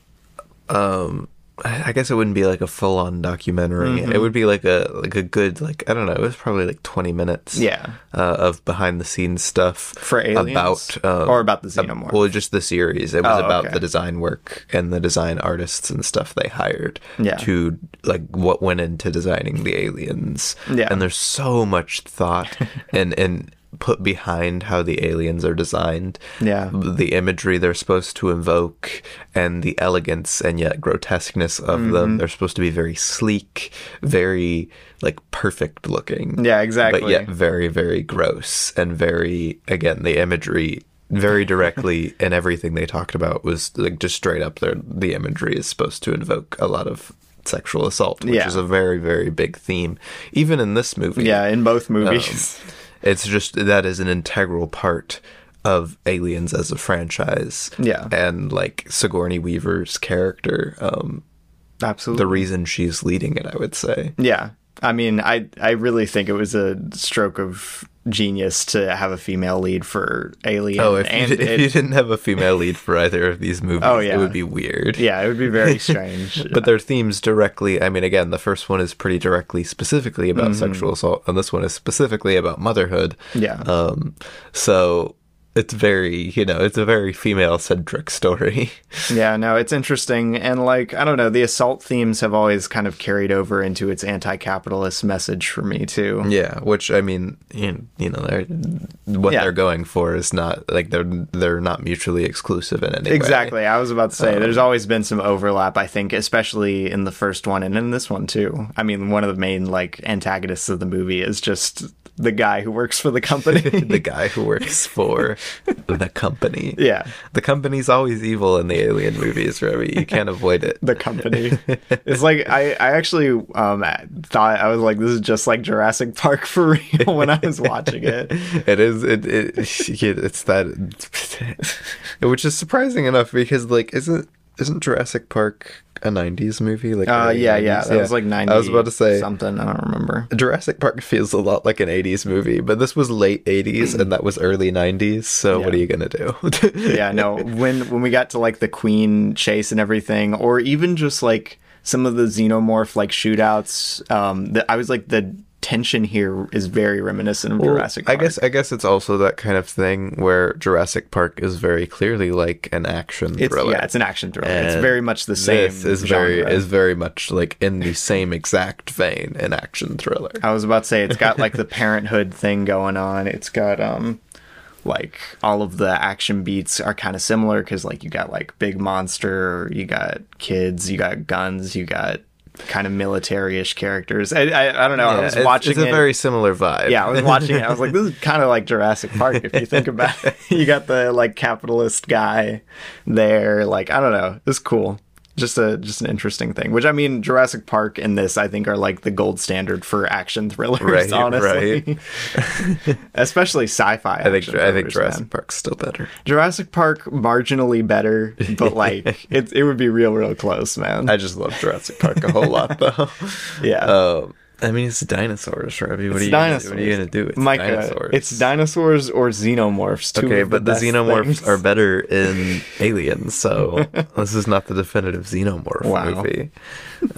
um I guess it wouldn't be like a full on documentary. Mm-hmm. It would be like a like a good like I don't know, it was probably like 20 minutes Yeah. uh, of behind the scenes stuff For aliens? about um, Or about the xenomorph? Well, just the series. It was Oh, about okay. the design work and the design artists and stuff they hired Yeah. to like what went into designing the aliens. Yeah. And there's so much thought and and put behind how the aliens are designed. Yeah. The imagery they're supposed to invoke and the elegance and yet grotesqueness of Mm-hmm. them. They're supposed to be very sleek, very like perfect looking Yeah, exactly. but yet very very gross and very again the imagery very directly and everything they talked about was like just straight up there the imagery is supposed to invoke a lot of sexual assault which Yeah. is a very very big theme even in this movie Yeah, in both movies. it's just that is an integral part of aliens as a franchise Yeah. and like sigourney weaver's character um Absolutely. the reason she's leading it i would say Yeah. I mean, I I really think it was a stroke of genius to have a female lead for Alien. Oh, if, and you, if it- you didn't have a female lead for either of these movies, Oh, yeah. it would be weird. yeah, it would be very strange. But their themes directly, I mean, again, the first one is pretty directly specifically about Mm-hmm. sexual assault, and this one is specifically about motherhood. yeah. Um, so it's very, you know, it's a very female centric story. Yeah, no, it's interesting. And, like, I don't know, the assault themes have always kind of carried over into its anti capitalist message for me, too. yeah, which, I mean, you, you know, they're, what Yeah. they're going for is not, like, they're, they're not mutually exclusive in any way. Exactly. I was about to say, Um, there's always been some overlap, I think, especially in the first one and in this one, too. I mean, one of the main, like, antagonists of the movie is just the guy who works for the company. the guy who works for the company. yeah. The company's always evil in the alien movies, Robbie. You can't avoid it. the company. it's like I, I actually um thought I was like this is just like Jurassic Park for real when I was watching it. It is. It, it it's that, which is surprising enough because like isn't isn't Jurassic Park a '90s movie? Like Uh yeah, yeah. 90s? That was like 90 I was about to say something, I don't remember. Jurassic Park feels a lot like an '80s movie, but this was late '80s and that was early '90s. So what are you gonna do? Yeah, no, when when we got to like the queen chase and everything or even just like some of the xenomorph like shootouts um the, I was like the tension here is very reminiscent of Well, Jurassic I guess I guess it's also that kind of thing where Jurassic Park is very clearly like an action it's thriller. yeah, it's an action thriller. it's very much the same. This is very is very much like in the same exact vein, an action thriller. I was about to say it's got like the parenthood thing going on. It's got um like all of the action beats are kind of similar because like you got like big monster, you got kids, you got guns, you got kind of military-ish characters. I I, I don't know. I Yeah, was it's, watching it's a it. very similar vibe. yeah, I was watching it. I was like, this is kind of like Jurassic Park if you think about it. You got the like capitalist guy there. Like I don't know, it's cool. Just a just an interesting thing. Which I mean, Jurassic Park and this I think are like the gold standard for action thrillers. Right, honestly, especially sci-fi. I think action I think Jurassic man. Park's still better. Jurassic Park marginally better, but like it it would be real real close, man. I just love Jurassic Park a whole lot though. yeah. Um, I mean, it's dinosaurs, Robbie. What, It's are you dinosaurs. Gonna, what are you gonna do? It's Micah, dinosaurs. it's dinosaurs or xenomorphs. Okay, but the, best xenomorphs things. are better in Aliens, so this is not the definitive xenomorph Wow. movie.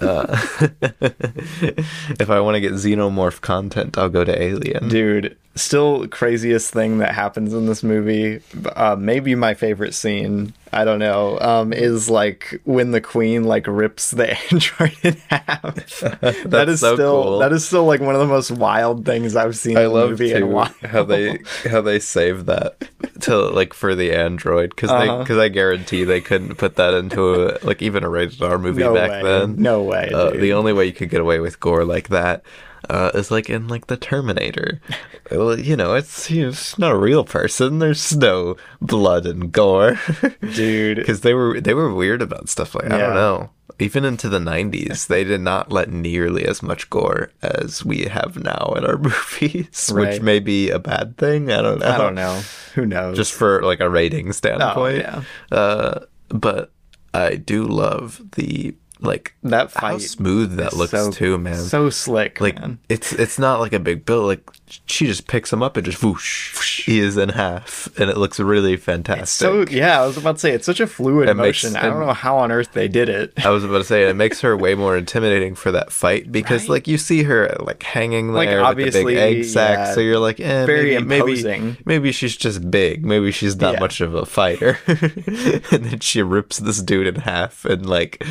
Uh, if I want to get xenomorph content, I'll go to Alien. Dude, still craziest thing that happens in this movie, uh, maybe my favorite scene, I don't know, um, is like when the queen like rips the android in half. That's so still cool. that is still like one of the most wild things I've seen I in a love movie in a too while. how they how they save that to like for the android because Uh-huh. because I guarantee they couldn't put that into a, like even a rated R movie no back way. then. No way. Uh, the only way you could get away with gore like that uh, is like in like the Terminator. Well, you know, it's, you know, it's not a real person. There's no blood and gore, Dude. Because they were they were weird about stuff like that. I don't know. Even into the '90s, they did not let nearly as much gore as we have now in our movies, Right. which may be a bad thing. I don't know. I don't know. Who knows? Just for like a rating standpoint. yeah. Uh, but I do love the like That fight how smooth that looks so- too, man. So slick, like man. it's it's not like a big build. Like she just picks him up and just whoosh, he is in half, and it looks really fantastic. So yeah, I was about to say it's such a fluid It makes- motion. I don't know how on earth they did it. I was about to say it makes her way more intimidating for that fight because Right? like you see her like hanging Like, there with the big egg sack, yeah, so you're like, eh, very maybe, maybe imposing. maybe she's just big, maybe she's not Yeah. much of a fighter, and then she rips this dude in half in like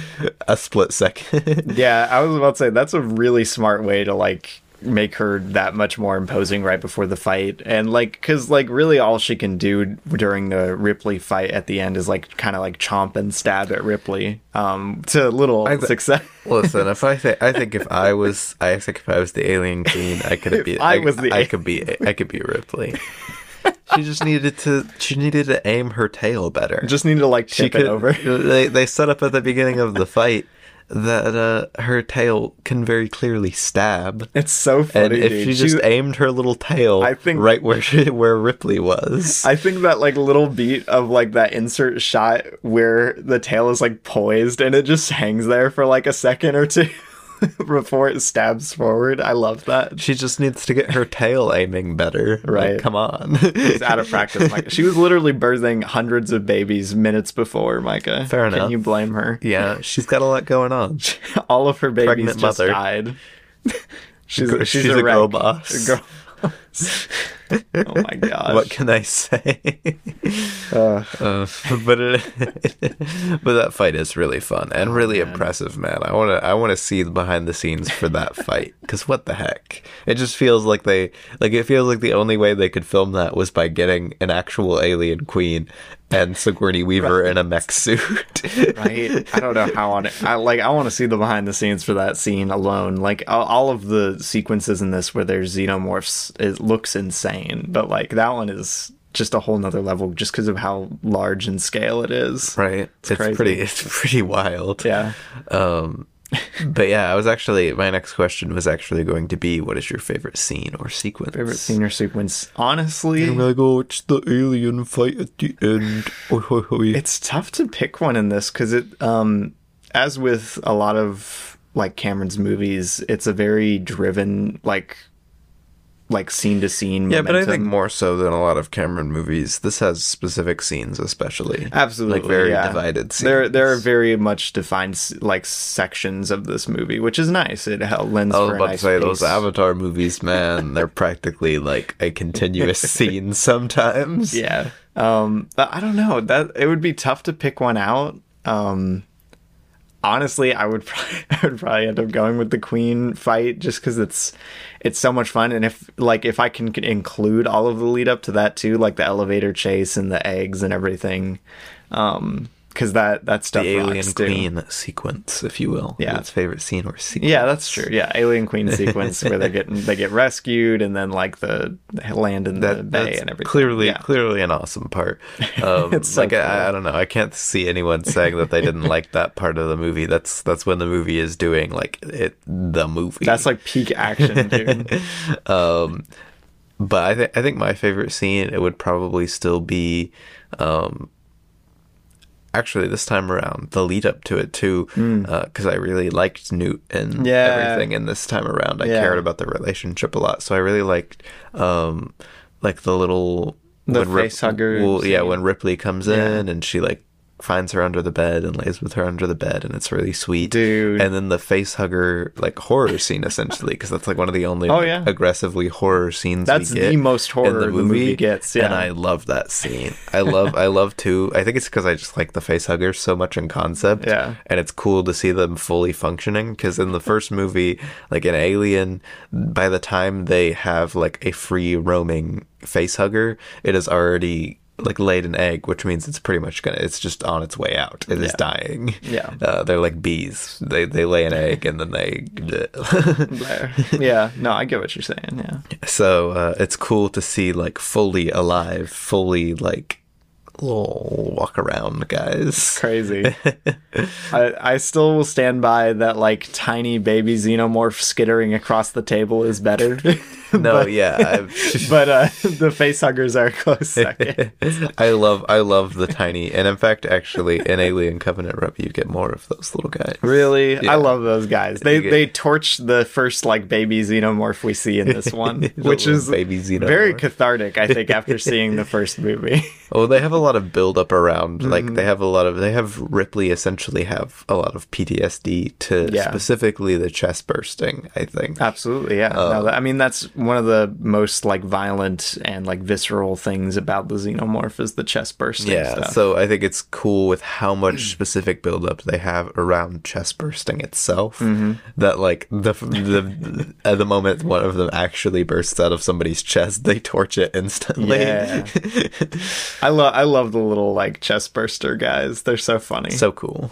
a split second. Yeah, I was about to say that's a really smart way to like make her that much more imposing right before the fight and like because like really all she can do during the ripley fight at the end is like kind of like chomp and stab at ripley um to little I th- success Listen, if I think I think if I was I think if I was the alien queen, I could be I was the I could be I could be Ripley. She just needed to she needed to aim her tail better. just need to like she tip could it over they they set up at the beginning of the fight that uh, her tail can very clearly stab. it's so funny And if dude. she just aimed her little tail I think- right where she, where Ripley was. I think that like little beat of like that insert shot where the tail is like poised and it just hangs there for like a second or two before it stabs forward. I love that. she just needs to get her tail aiming better. Like, Right. come on. She's out of practice, Micah. She was literally birthing hundreds of babies minutes before, Micah. Fair Can enough. you blame her? yeah, she's got a lot going on. All of her babies Pregnant just mother. died. She's, She's, she's, a, a, girl boss. A girl boss. Oh my gosh. What can I say? Uh, Uh, but it, but that fight is really fun and really impressive, man. I want to I want to see the behind the scenes for that fight because what the heck? It just feels like they like it feels like the only way they could film that was by getting an actual alien queen and Sigourney Weaver in a mech suit. right? I don't know how on it. I like. I want to see the behind the scenes for that scene alone. Like all, of the sequences in this where there's xenomorphs, it looks insane. But like that one is just a whole nother level, just because of how large in scale it is. right? It's, crazy. pretty it's pretty wild. Yeah. Um, but yeah, I was actually my next question was actually going to be, what is your favorite scene or sequence? Favorite scene or sequence. Honestly, I'm gonna go watch the alien fight at the end. Oi, hoi, hoi. it's tough to pick one in this because it um as with a lot of like cameron's movies it's a very driven like like scene to scene yeah, but I think more so than a lot of Cameron movies, this has specific scenes, especially absolutely like very yeah. divided scenes. there there are very much defined like sections of this movie which is nice it lends I was for a about nice to say those. Avatar movies, man, they're practically like a continuous scene sometimes. yeah um but i don't know that it would be tough to pick one out um honestly i would probably, i would probably end up going with the queen fight just because it's it's so much fun. And if like if i can include all of the lead up to that too like the elevator chase and the eggs and everything um because that that stuff The alien rocks, too. queen sequence, if you will. Yeah. its favorite scene or sequence. yeah that's true yeah alien queen sequence where they're getting they get rescued and then like the land in the bay that's and everything clearly yeah. clearly an awesome part. Um, It's so like I, cool. I don't know, I can't see anyone saying that they didn't like that part of the movie. That's that's when the movie is doing like it the movie. that's like peak action dude um, but I think I think my favorite scene it would probably still be, um, actually this time around the lead up to it too, because I really liked Newt and. Yeah. everything. And this time around, I Yeah. cared about the relationship a lot, so I really liked, um, like the little The when Rip- face hugger Well, yeah, when Ripley comes Yeah. in and she like finds her under the bed and lays with her under the bed, and it's really sweet, Dude. And then the face hugger like horror scene essentially, because that's like one of the only Oh, like, yeah. aggressively horror scenes. That's the most horror the movie gets, yeah. and I love that scene. I love, I love too. I think it's because I just like the face huggers so much in concept. Yeah. and it's cool to see them fully functioning. Because in the first movie, like an Alien, by the time they have like a free roaming face hugger, it is already like laid an egg, which means it's pretty much gonna. It's just on its way out. It is Yeah. dying. Yeah. uh, they're like bees. They they lay an egg and then they. Yeah, no, I get what you're saying. Yeah, So uh, it's cool to see like fully alive, fully like little walk around guys. crazy. I I still will stand by that. Like tiny baby xenomorph skittering across the table is better. No, but, yeah, I've- but uh, the face huggers are a close second. I love I love the tiny and in fact actually in Alien Covenant Rep you get more of those little guys. Really, Yeah. I love those guys. They get- they torch the first like baby xenomorph we see in this one, which is baby xenomorph. very cathartic. I think after seeing the first movie. Oh, they have a lot of build up around. Mm-hmm. Like they have a lot of they have Ripley essentially have a lot of PTSD to Yeah. specifically the chest bursting, I think. Absolutely, yeah. Oh. no, I mean, that's one of the most like violent and like visceral things about the xenomorph is the chest bursting. Yeah, stuff. so I think it's cool with how much specific build up they have around chest bursting itself. Mm-hmm. That like the the at the moment one of them actually bursts out of somebody's chest, they torch it instantly. Yeah. I love I love the little like chest burster guys. They're so funny. so cool.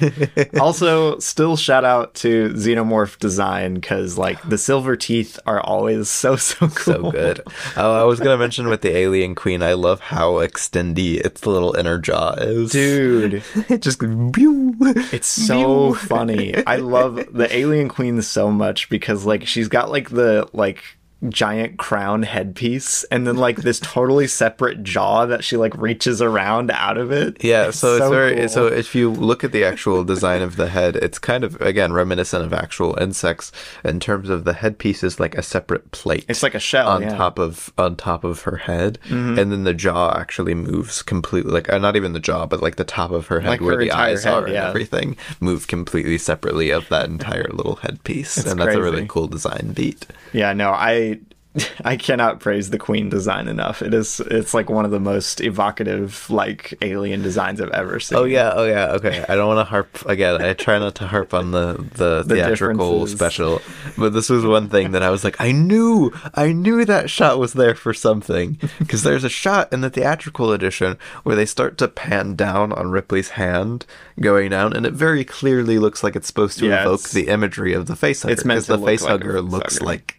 also, still shout out to Xenomorph design because like the silver teeth are always so so cool. so good. Oh, I was gonna mention with the alien queen, I love how extendy its little inner jaw is. dude. it just pew. It's so funny. I love the Alien Queen so much because like she's got like the like giant crown headpiece and then like this totally separate jaw that she like reaches around out of it. Yeah, so it's very cool. so if you look at the actual design of the head, it's kind of again reminiscent of actual insects in terms of the headpiece is like a separate plate. It's like a shell on yeah. Mm-hmm. top of on top of her head, and then the jaw actually moves completely. Like uh, not even the jaw, but like the top of her head, Like where her the eyes head, are yeah. and everything, move completely separately of that entire little headpiece, It's and that's a really cool design beat. Yeah, no, I I cannot praise the Queen design enough. It is it's like one of the most evocative like alien designs I've ever seen. Oh yeah, oh yeah, okay. I don't want to harp again. I try not to harp on the the, The theatrical special, but this was one thing that I was like, I knew, I knew that shot was there for something because there's a shot in the theatrical edition where they start to pan down on Ripley's hand going down, and it very clearly looks like it's supposed to Yeah, evoke the imagery of the face hugger. it's meant to the face like hugger looks hugger. like,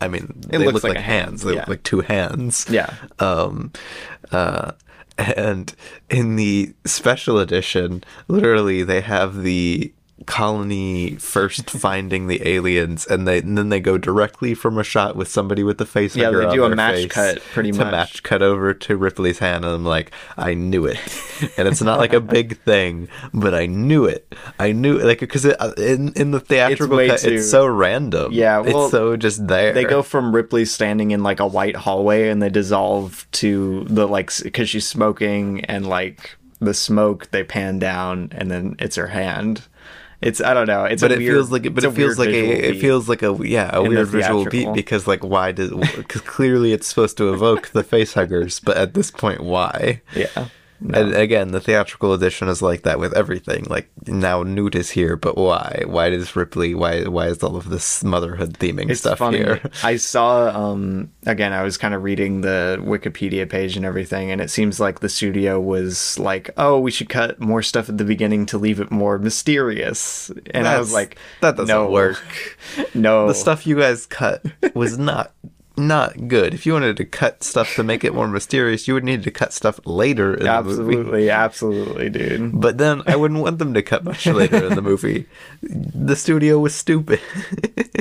I mean, It they looks look like like, hand, hands. They yeah. look like two hands. Yeah. Um, uh, and in the special edition, literally they have the colony first finding the aliens, and they and then they go directly from a shot with somebody with the face. Yeah, they do a match cut, pretty much. match cut over to Ripley's hand, and I'm like, I knew it, and it's not like a big thing, but I knew it. I knew like because it, uh, in in the theatrical way cut, too- it's so random. Yeah, well, it's so just there. They go from Ripley standing in like a white hallway and they dissolve to the like because she's smoking and like the smoke they pan down and then it's her hand. It's I don't know. It's but it weird, feels like it, but it feels like a it feels like a yeah a weird visual beat because like why because clearly it's supposed to evoke the facehuggers, but at this point why yeah. And again the theatrical edition is like that with everything like now Newt is here but why why does Ripley why why is all of this motherhood theming It's stuff funny. here I saw um again I was kind of reading the Wikipedia page and everything and it seems like the studio was like, "Oh, we should cut more stuff at the beginning to leave it more mysterious." And I was like, that doesn't no, work. No. the stuff you guys cut was not not good if you wanted to cut stuff to make it more mysterious you would need to cut stuff later in the movie Absolutely, absolutely, dude. But then I wouldn't want them to cut much later in the movie. The studio was stupid.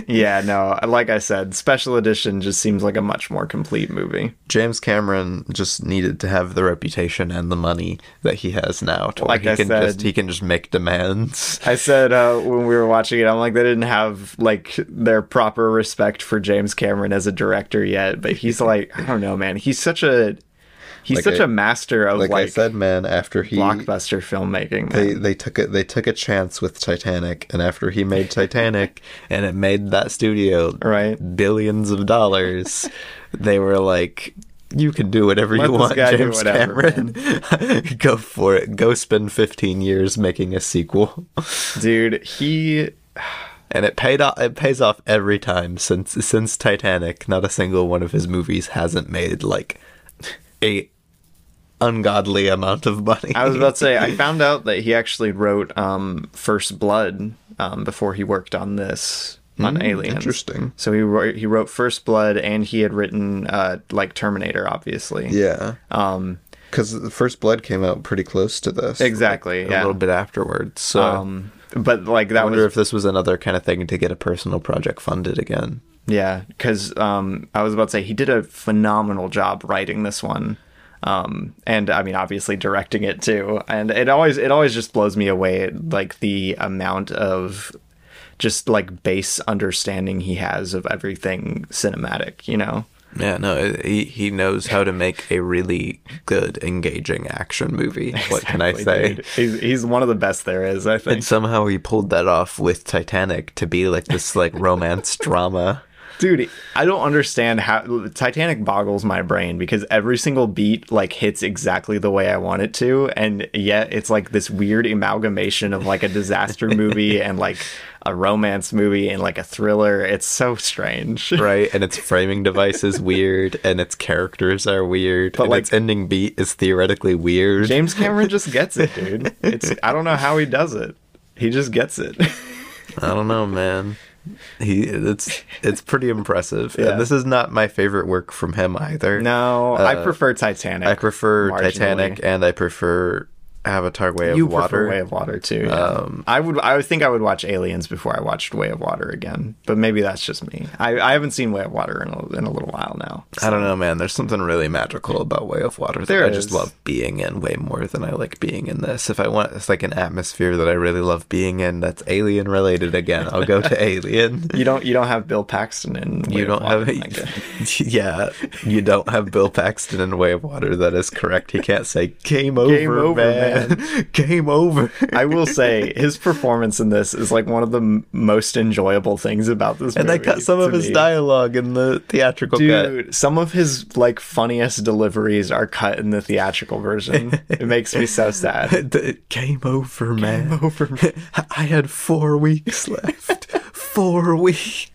Yeah, no, like I said, special edition just seems like a much more complete movie. James Cameron just needed to have the reputation and the money that he has now to Like where I he can said- just he can just make demands. I said uh, when we were watching it, I'm like, they didn't have like their proper respect for James Cameron as a director yet, but he's like, I don't know, man. He's such a he's Like such I- a master of Like, like, I said, man, after he blockbuster filmmaking. they Man. they took it they took a chance with Titanic and after he made Titanic and it made that studio Right. billions of dollars, they were like you can do whatever Let you want, James whatever, Cameron. Go for it. Go spend 15 years making a sequel. Dude, he And it paid off. It pays off every time since since Titanic. Not a single one of his movies hasn't made like a ungodly amount of money. I was about to say I found out that he actually wrote um First Blood um before he worked on this on Aliens. Hmm, interesting. So he wrote, he wrote First Blood and he had written uh like Terminator obviously. yeah, Um because the First Blood came out pretty close to this. Exactly, like, yeah. a little bit afterwards. So um but like I that wonder was if this was another kind of thing to get a personal project funded again. Yeah, because um, I was about to say he did a phenomenal job writing this one, um, and I mean obviously directing it too. And it always it always just blows me away like the amount of just like base understanding he has of everything cinematic. You know. Yeah, no, he he knows how to make a really good, engaging action movie. What can I say? Dude, he's he's one of the best there is. I think. And somehow he pulled that off with Titanic to be like this like romance drama. Dude, I don't understand how Titanic boggles my brain because every single beat like hits exactly the way I want it to, and yet it's like this weird amalgamation of like a disaster movie and like a romance movie and like a thriller. It's so strange. Right, and its framing device is weird, and its characters are weird, but and like its ending beat is theoretically weird. James Cameron just gets it, dude. It's I don't know how he does it. He just gets it. I don't know, man. He it's it's pretty impressive. Yeah. And this is not my favorite work from him either. No, uh, I prefer Titanic. I prefer Titanic and I prefer Avatar: Way of you Water. Way of Water too. Yeah. Um, I would. I would think I would watch Aliens before I watched Way of Water again, but maybe that's just me. I, I haven't seen Way of Water in a, in a little while now. So. I don't know, man. There's something really magical about Way of Water that there I is. just love being in way more than I like being in this. If I want, it's like an atmosphere that I really love being in. That's alien related again. I'll go to Alien. You don't. You don't have Bill Paxton in. Way you don't Water, have. yeah, you don't have Bill Paxton in Way of Water. That is correct. He can't say game over, game over man. man. Game game over. I will say his performance in this is like one of the m- most enjoyable things about this and movie. And they cut some of his me. dialogue in the theatrical Dude, cut. some of his like funniest deliveries are cut in the theatrical version. it makes me so sad. the, game over, man. Game over. I had four weeks left. four weeks.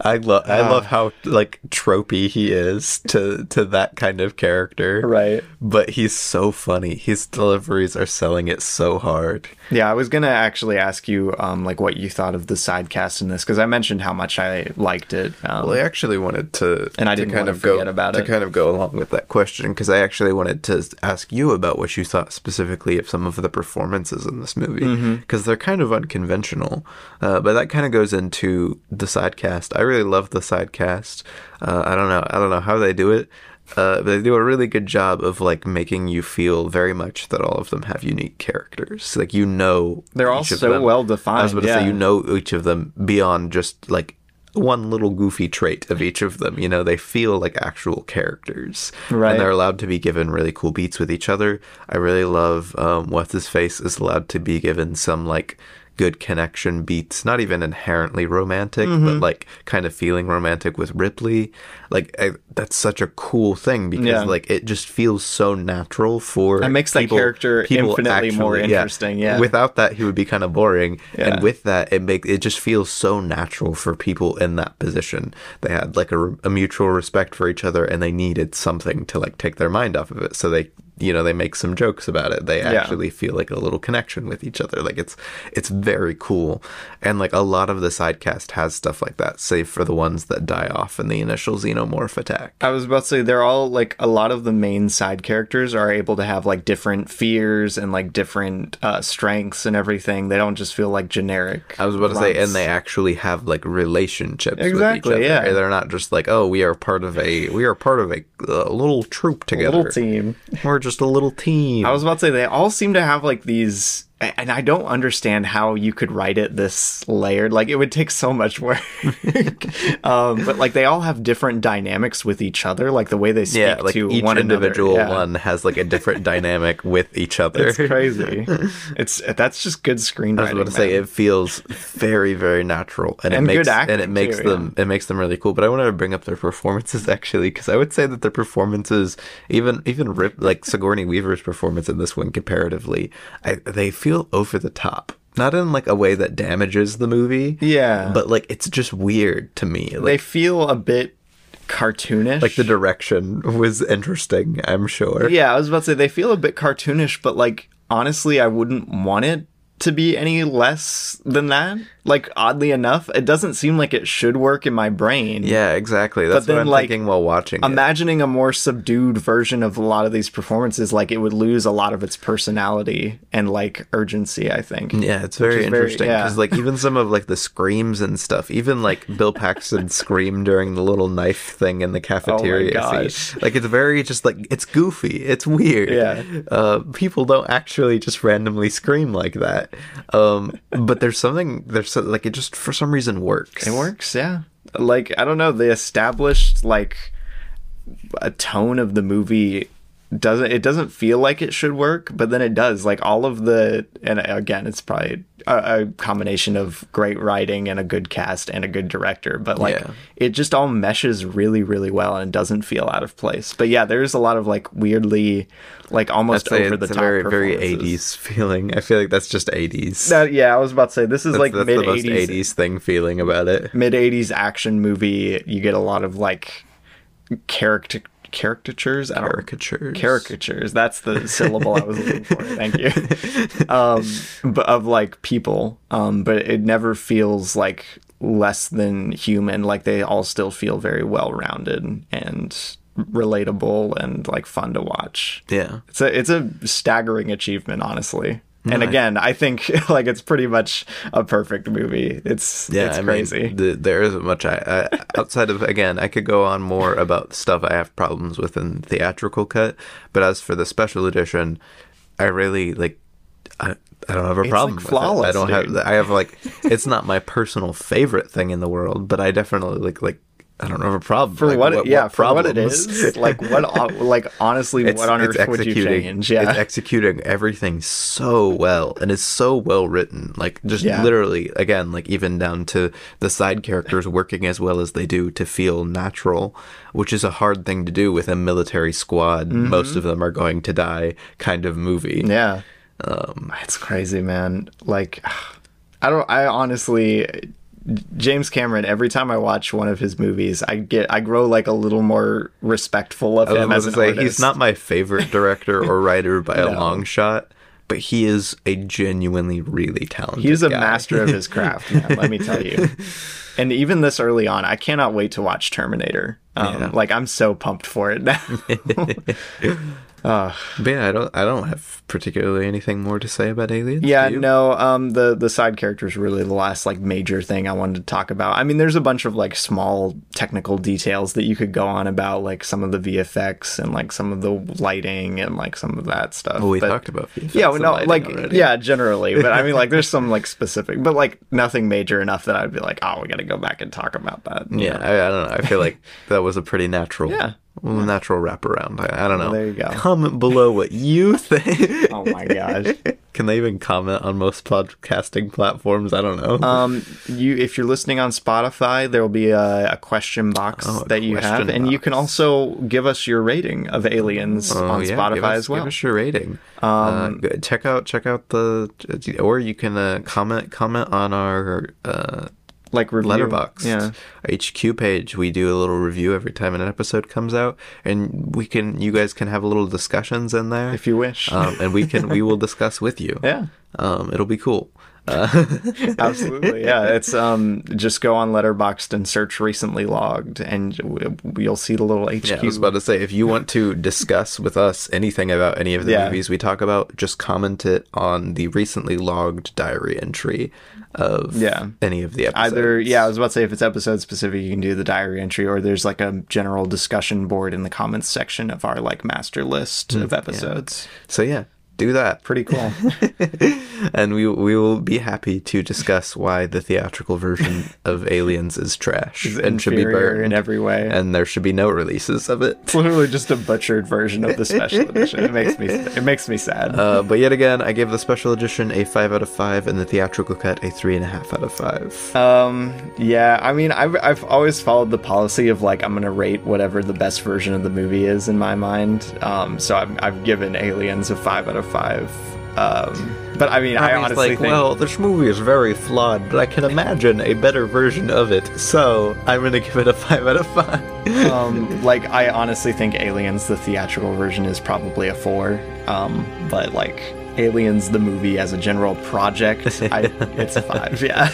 I love I love ah. how like tropey he is to to that kind of character. Right. But he's so funny. His deliveries are selling it so hard. Yeah, I was gonna actually ask you um like what you thought of the side cast in this because I mentioned how much I liked it. Um, well, I actually wanted to and I didn't kind of go about to it. kind of go along with that question because I actually wanted to ask you about what you thought specifically of some of the performances in this movie because mm-hmm. they're kind of unconventional. Uh, but that kind of goes into the side cast. I really love the side cast. Uh, I don't know. I don't know how they do it. Uh, they do a really good job of like making you feel very much that all of them have unique characters. Like you know, they're all so well defined. I was about yeah. to say you know each of them beyond just like one little goofy trait of each of them. You know, they feel like actual characters, right? And they're allowed to be given really cool beats with each other. I really love um, what's his face is allowed to be given some like good connection beats, not even inherently romantic, mm-hmm. but like kind of feeling romantic with Ripley. Like I, that's such a cool thing because yeah. like it just feels so natural for it makes people, that character people infinitely actually, more interesting. Yeah. yeah. Without that, he would be kind of boring, yeah. and with that, it make it just feels so natural for people in that position. They had like a, a mutual respect for each other, and they needed something to like take their mind off of it, so they you know they make some jokes about it. They actually yeah. feel like a little connection with each other. Like it's it's very cool. And like a lot of the side cast has stuff like that save for the ones that die off in the initial xenomorph attack. I was about to say they're all like a lot of the main side characters are able to have like different fears and like different uh, strengths and everything. They don't just feel like generic i was about to say and they actually have like relationships exactly yeah. they're not just like oh we are part of a we are part of a, a little troop together a little team. We're just a little team. I was about to say they all seem to have like these and I don't understand how you could write it this layered. Like it would take so much work. um, but like they all have different dynamics with each other, like the way they speak yeah, like to each one individual yeah. one has like a different dynamic with each other. It's crazy. it's that's just good screenwriting. I was about to say it feels very very natural and, and it makes and it makes too, them yeah. it makes them really cool. But I wanted to bring up their performances actually because I would say that their performances, even even Rip like Sigourney Weaver's performance in this one comparatively, I, they feel over the top. Not in like a way that damages the movie. Yeah. But like it's just weird to me. Like, they feel a bit cartoonish. Like the direction was interesting, I'm sure. Yeah, I was about to say they feel a bit cartoonish, but like honestly I wouldn't want it to be any less than that. Like oddly enough, it doesn't seem like it should work in my brain. Yeah, exactly. That's then, what I'm like, thinking while watching it. Imagining a more subdued version of a lot of these performances, like it would lose a lot of its personality and like urgency. I think. Yeah, it's very interesting yeah. because like even some of like the screams and stuff, even like Bill Paxton's scream during the little knife thing in the cafeteria. scene, Oh gosh. like it's very just like it's goofy, it's weird. Yeah. uh, people don't actually just randomly scream like that. Um, but there's something there's so, like it just for some reason works. It works, yeah. Like I don't know, they established like a tone of the movie doesn't it doesn't feel like it should work, but then it does. Like all of the and again, it's probably a, a combination of great writing and a good cast and a good director, but like Yeah. it just all meshes really really well and doesn't feel out of place. But yeah, there's a lot of like weirdly like almost over the top very very 80s feeling. I feel like that's just 80s. That- yeah, I was about to say this is that's, like mid the 80s 80s thing feeling about it. mid 80s action movie you get a lot of like character caricatures? Caricatures. caricatures. That's the syllable i was looking for. Thank you. Um but of like people. Um but it never feels like less than human. Like they all still feel very well rounded and relatable and like fun to watch. Yeah. it's a it's a staggering achievement honestly and again i think like it's pretty much a perfect movie it's Yeah, it's I crazy mean, the, there isn't much. I, I outside of again, I could go on more about stuff I have problems with in theatrical cut, but as for the special edition, I really like. I, I don't have a It's, problem like, with it. I don't dude. have. I have like. It's not my personal favorite thing in the world, but I definitely like like. I don't have a problem for Like, what, it yeah for what it is like what like honestly It's- what on earth would you executing- change yeah It's executing everything so well and it's so well written. Like just Yeah. literally again, like even down to the side characters working as well as they do to feel natural, which is a hard thing to do with a military squad. Most of them are going to die kind of movie. yeah Um it's crazy man like i don't i honestly james cameron every time i watch one of his movies i get i grow like a little more respectful of I him as an say artist. he's not my favorite director or writer by a long shot, but he is a genuinely really talented He's a guy. master of his craft, man. let me tell you. And even this early on, I cannot wait to watch Terminator. Um, Yeah. Like I'm so pumped for it now. But yeah, I don't I don't have particularly anything more to say about aliens. yeah, no. Um, the the side character is really the last like major thing I wanted to talk about. I mean, there's a bunch of like small technical details that you could go on about, like some of the VFX and like some of the lighting and like some of that stuff. Well, we But- talked about VFX Yeah, well, no, like already. yeah, generally, but I mean, like, there's some like specific, but like nothing major enough that I'd be like, oh, we got to go back and talk about that. Yeah. I, I don't know. I feel like that was a pretty natural, Yeah. Well, natural wraparound. I, I don't know. there you go. Comment below what you think. Oh my gosh. Can they even comment on most podcasting platforms? I don't know. Um, you if you're listening on Spotify, there will be a, a question box Oh, a that you have, question and you can also give us your rating of Aliens Oh, on yeah, Spotify us, as well. Give us your rating. uh, check out check out the, or you can uh, comment comment on our uh, like review. Letterboxd Yeah. HQ page. We do a little review every time an episode comes out, and we can you guys can have a little discussions in there. If you wish. um, and we can we will discuss with you. yeah. Um, it'll be cool. Uh, Absolutely, yeah. It's um, just go on Letterboxd and search recently logged, and you'll see the little HQ. yeah, I was about to say if you want to discuss with us anything about any of the Yeah. movies we talk about, just comment it on the recently logged diary entry of Yeah. any of the episodes. Either, yeah, I was about to say if it's episode specific, you can do the diary entry, or there's like a general discussion board in the comments section of our like master list Hmm, of episodes. So yeah, do that. Pretty cool. and we we will be happy to discuss why the theatrical version of Aliens is trash and should be burned, in every way. and there should be no releases of it. It's literally just a butchered version of the special edition. It makes me it makes me sad. Uh, but yet again, I gave the special edition a five out of five, and the theatrical cut a three and a half out of five. Um, yeah, I mean, I've I've always followed the policy of like I'm gonna rate whatever the best version of the movie is in my mind. Um, so I've I've given Aliens a five out of five. Um, but I mean, I, I honestly like, think well, this movie is very flawed, but I can imagine a better version of it, so I'm gonna give it a five out of five. um, like I honestly think Aliens, the theatrical version, is probably a four. Um, but like Aliens the movie as a general project, I, it's a five. Yeah,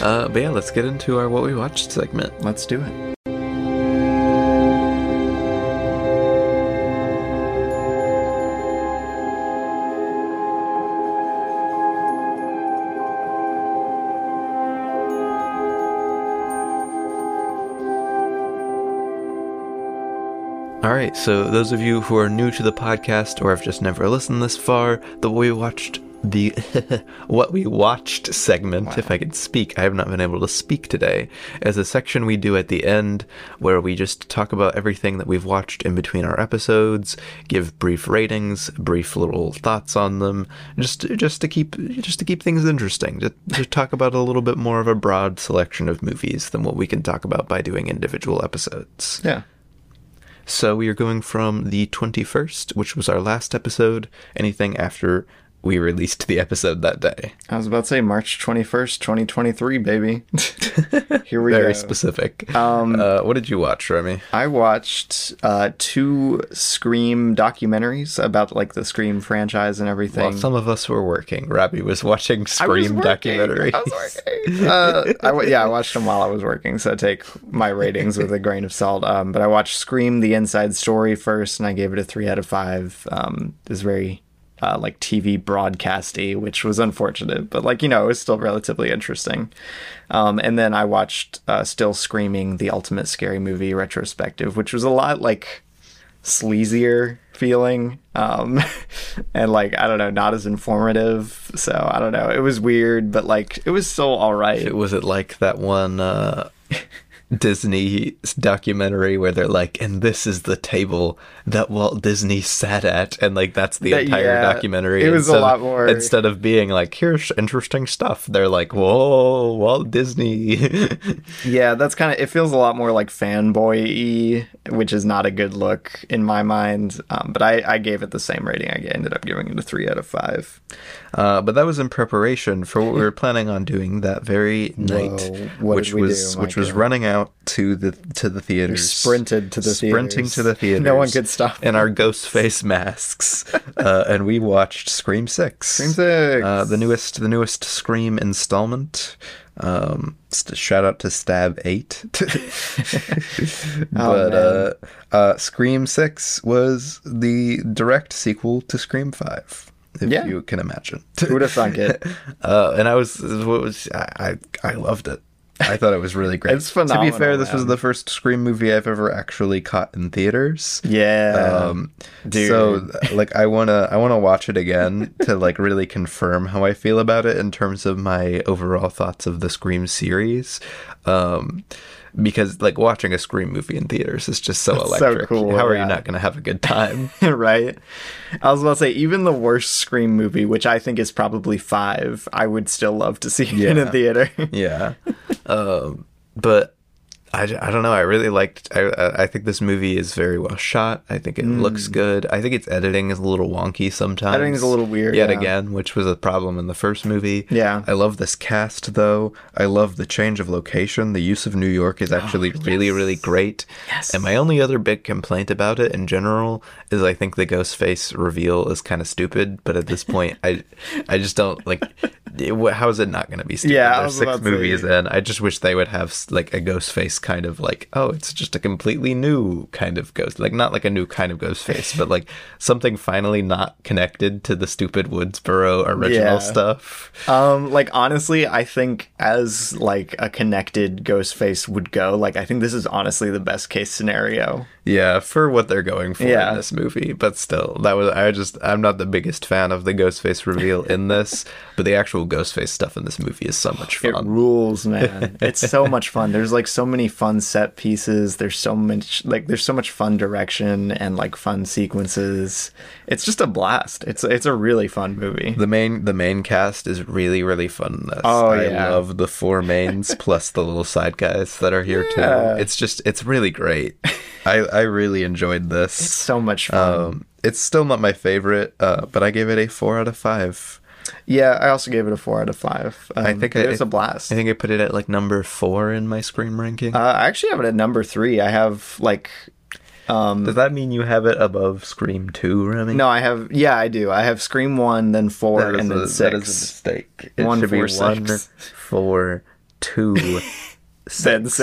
Uh, but yeah, let's get into our what we watched segment. let's do it. Right, so those of you who are new to the podcast or have just never listened this far, the what we watched the what we watched segment, if I could speak, I have not been able to speak today, as a section we do at the end where we just talk about everything that we've watched in between our episodes, give brief ratings, brief little thoughts on them, just just to keep just to keep things interesting, to, to talk about a little bit more of a broad selection of movies than what we can talk about by doing individual episodes. Yeah. So we are going from the 21st, which was our last episode, anything after we released the episode that day. I was about to say March 21st, 2023, baby. Here we are. Very go. specific. Um, uh, what did you watch, Robbie? I watched uh, two Scream documentaries about like the Scream franchise and everything. While some of us were working, Robbie was watching I was Scream documentaries. I was working. uh, I w- yeah, I watched them while I was working, so take my ratings with a grain of salt. Um, but I watched Scream: The Inside Story first, and I gave it a three out of five. Um, it was very uh, like TV broadcasty, which was unfortunate, but like you know, it was still relatively interesting. Um, and then I watched uh, Still Screaming: The Ultimate Scary Movie retrospective, which was a lot like sleazier feeling um and like i don't know not as informative so i don't know it was weird but like it was still all right Was it like that one uh, Disney documentary where they're like, and this is the table that Walt Disney sat at, and like that's the That- entire yeah, documentary. it was a lot more- Instead of being like, here's interesting stuff, they're like, whoa, Walt Disney. yeah that's kind of it feels a lot more like fanboy which is not a good look in my mind um, but I, I gave it the same rating i ended up giving it a three out of five Uh, but that was in preparation for what we were planning on doing that very night, what which was do, which was running out to the to the theaters. sprinted to the sprinting theaters. to the theaters. No one could stop in our ghost face masks, uh, and we watched Scream Six. Scream Six. uh, the newest the newest Scream installment. Um, st- shout out to Stab Eight. but uh, uh, Scream Six was the direct sequel to Scream Five. If Yeah. you can imagine. who would have thunk it Uh, and I was, what was I, I I loved it. I thought it was really great. It's phenomenal. To be fair, this was the first Scream movie I've ever actually caught in theaters. yeah Um, dude. so like I wanna I wanna watch it again to like really confirm how I feel about it in terms of my overall thoughts of the Scream series. Um, because like watching a Scream movie in theaters is just so That's so electric. cool, how are yeah. you not gonna have a good time? right? I was about to say, even the worst Scream movie, which I think is probably five, I would still love to see in a theater. yeah. Um, but I, I don't know. I really liked. I I think this movie is very well shot. I think it looks good. I think its editing is a little wonky sometimes. Hmm. Editing is a little weird, Yet yeah. again, which was a problem in the first movie. Yeah. I love this cast though. I love the change of location. The use of New York is actually really really great. Oh, Yes. And my only other big complaint about it in general is I think the ghost face reveal is kind of stupid. But at this point, I I just don't like. it- How is it not going to be stupid? Yeah, There's six movies in. I just wish they would have like a ghost face kind of like, oh, it's just a completely new kind of ghost. Like not like a new kind of ghost face, but like something finally not connected to the stupid Woodsboro original Yeah. stuff. Um, like honestly, I think as like a connected Ghostface would go, like I think this is honestly the best case scenario. Yeah, for what they're going for Yeah. in this movie, but still, that was I just I'm not the biggest fan of the Ghostface reveal in this, but the actual Ghostface stuff in this movie is so much fun. It rules, man. it's so much fun. There's like so many fun set pieces. There's so much like there's so much fun direction and like fun sequences. It's just a blast. It's it's a really fun movie. The main the main cast is really really fun in this. Oh, I yeah. love the four mains plus the little side guys that are here Yeah. too. It's just it's really great. I I really enjoyed this. It's so much fun. Um, it's still not my favorite, uh, but I gave it a four out of five. yeah, I also gave it a four out of five. Um, I think it I- was a blast. I think I put it at like number four in my Scream ranking. Uh, I actually have it at number three. I have like Um, Does that mean you have it above Scream 2, Remy? no, I have. Yeah, I do. I have Scream one, then four, That and then that six. is a mistake. It One, should be four, one, six. four, two, Six.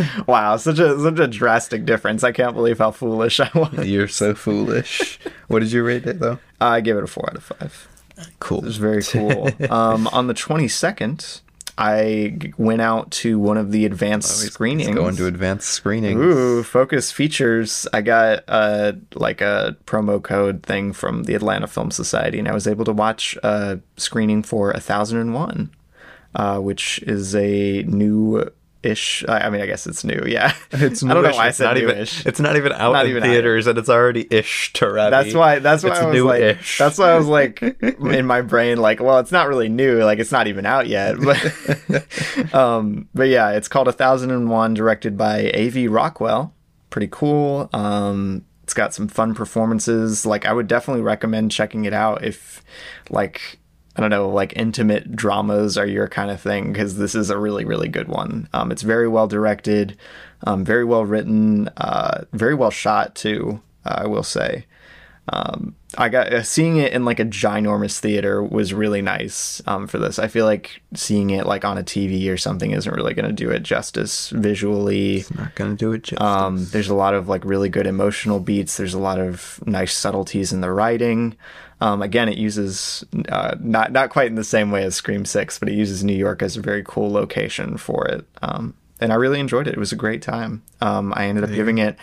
wow, such a such a drastic difference. I can't believe how foolish I was. You're so foolish. What did you rate it though? I give it a four out of five. Cool. It was very cool. um, on the twenty second, I went out to one of the advanced screenings. Going to advanced screening. Ooh, Focus Features. I got uh like a promo code thing from the Atlanta Film Society, and I was able to watch a screening for A Thousand and One, uh, which is a new ish. I mean, I guess it's new. Yeah, It's I don't know why I It's said not even. newish. It's not even out Not in even out. theaters, and it's already ish to Ravi. That's why. That's why It's I was new-ish. That's why I was like in my brain, like, well, it's not really new. Like, it's not even out yet. But, um, but yeah, it's called A Thousand and One, directed by A.V. Rockwell. Pretty cool. Um, it's got some fun performances. Like, I would definitely recommend checking it out if, like. I don't know, like intimate dramas are your kind of thing because this is a really, really good one. Um, it's very well directed, um, very well written, uh, very well shot too. Uh, I will say. Um, I got uh, seeing it in like a ginormous theater was really nice um, for this. I feel like seeing it like on a TV or something isn't really going to do it justice visually. not gonna do it justice. Um, there's a lot of like really good emotional beats. There's a lot of nice subtleties in the writing. Um, again, it uses uh, not not quite in the same way as Scream Six, but it uses New York as a very cool location for it. Um, and I really enjoyed it. It was a great time. Um, I ended up giving it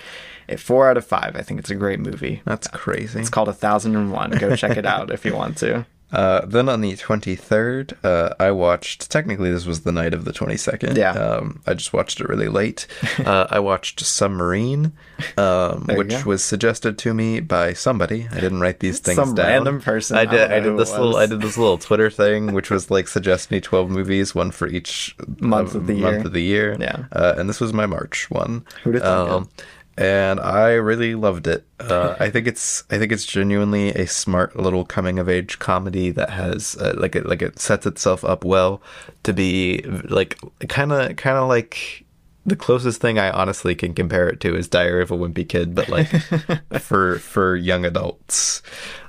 a four out of five. I think it's a great movie. That's crazy. It's called A Thousand and One. Go check it out if you want to. Uh, then on the 23rd, uh, I watched. Technically, this was the night of the 22nd. Yeah. Um, I just watched it really late. Uh, I watched Submarine, um, which was suggested to me by somebody. I didn't write these things Some down. random person. I I did. don't I did this little. I did this little Twitter thing, which was like suggest me 12 movies, one for each Month uh, of the month year. of the year. Yeah. Uh, and this was my March one. Who'da thunk it? And I really loved it. Uh, I think it's I think it's genuinely a smart little coming of age comedy that has uh, like it like it sets itself up well to be like kind of kind of like the closest thing I honestly can compare it to is Diary of a Wimpy Kid, but like for for young adults,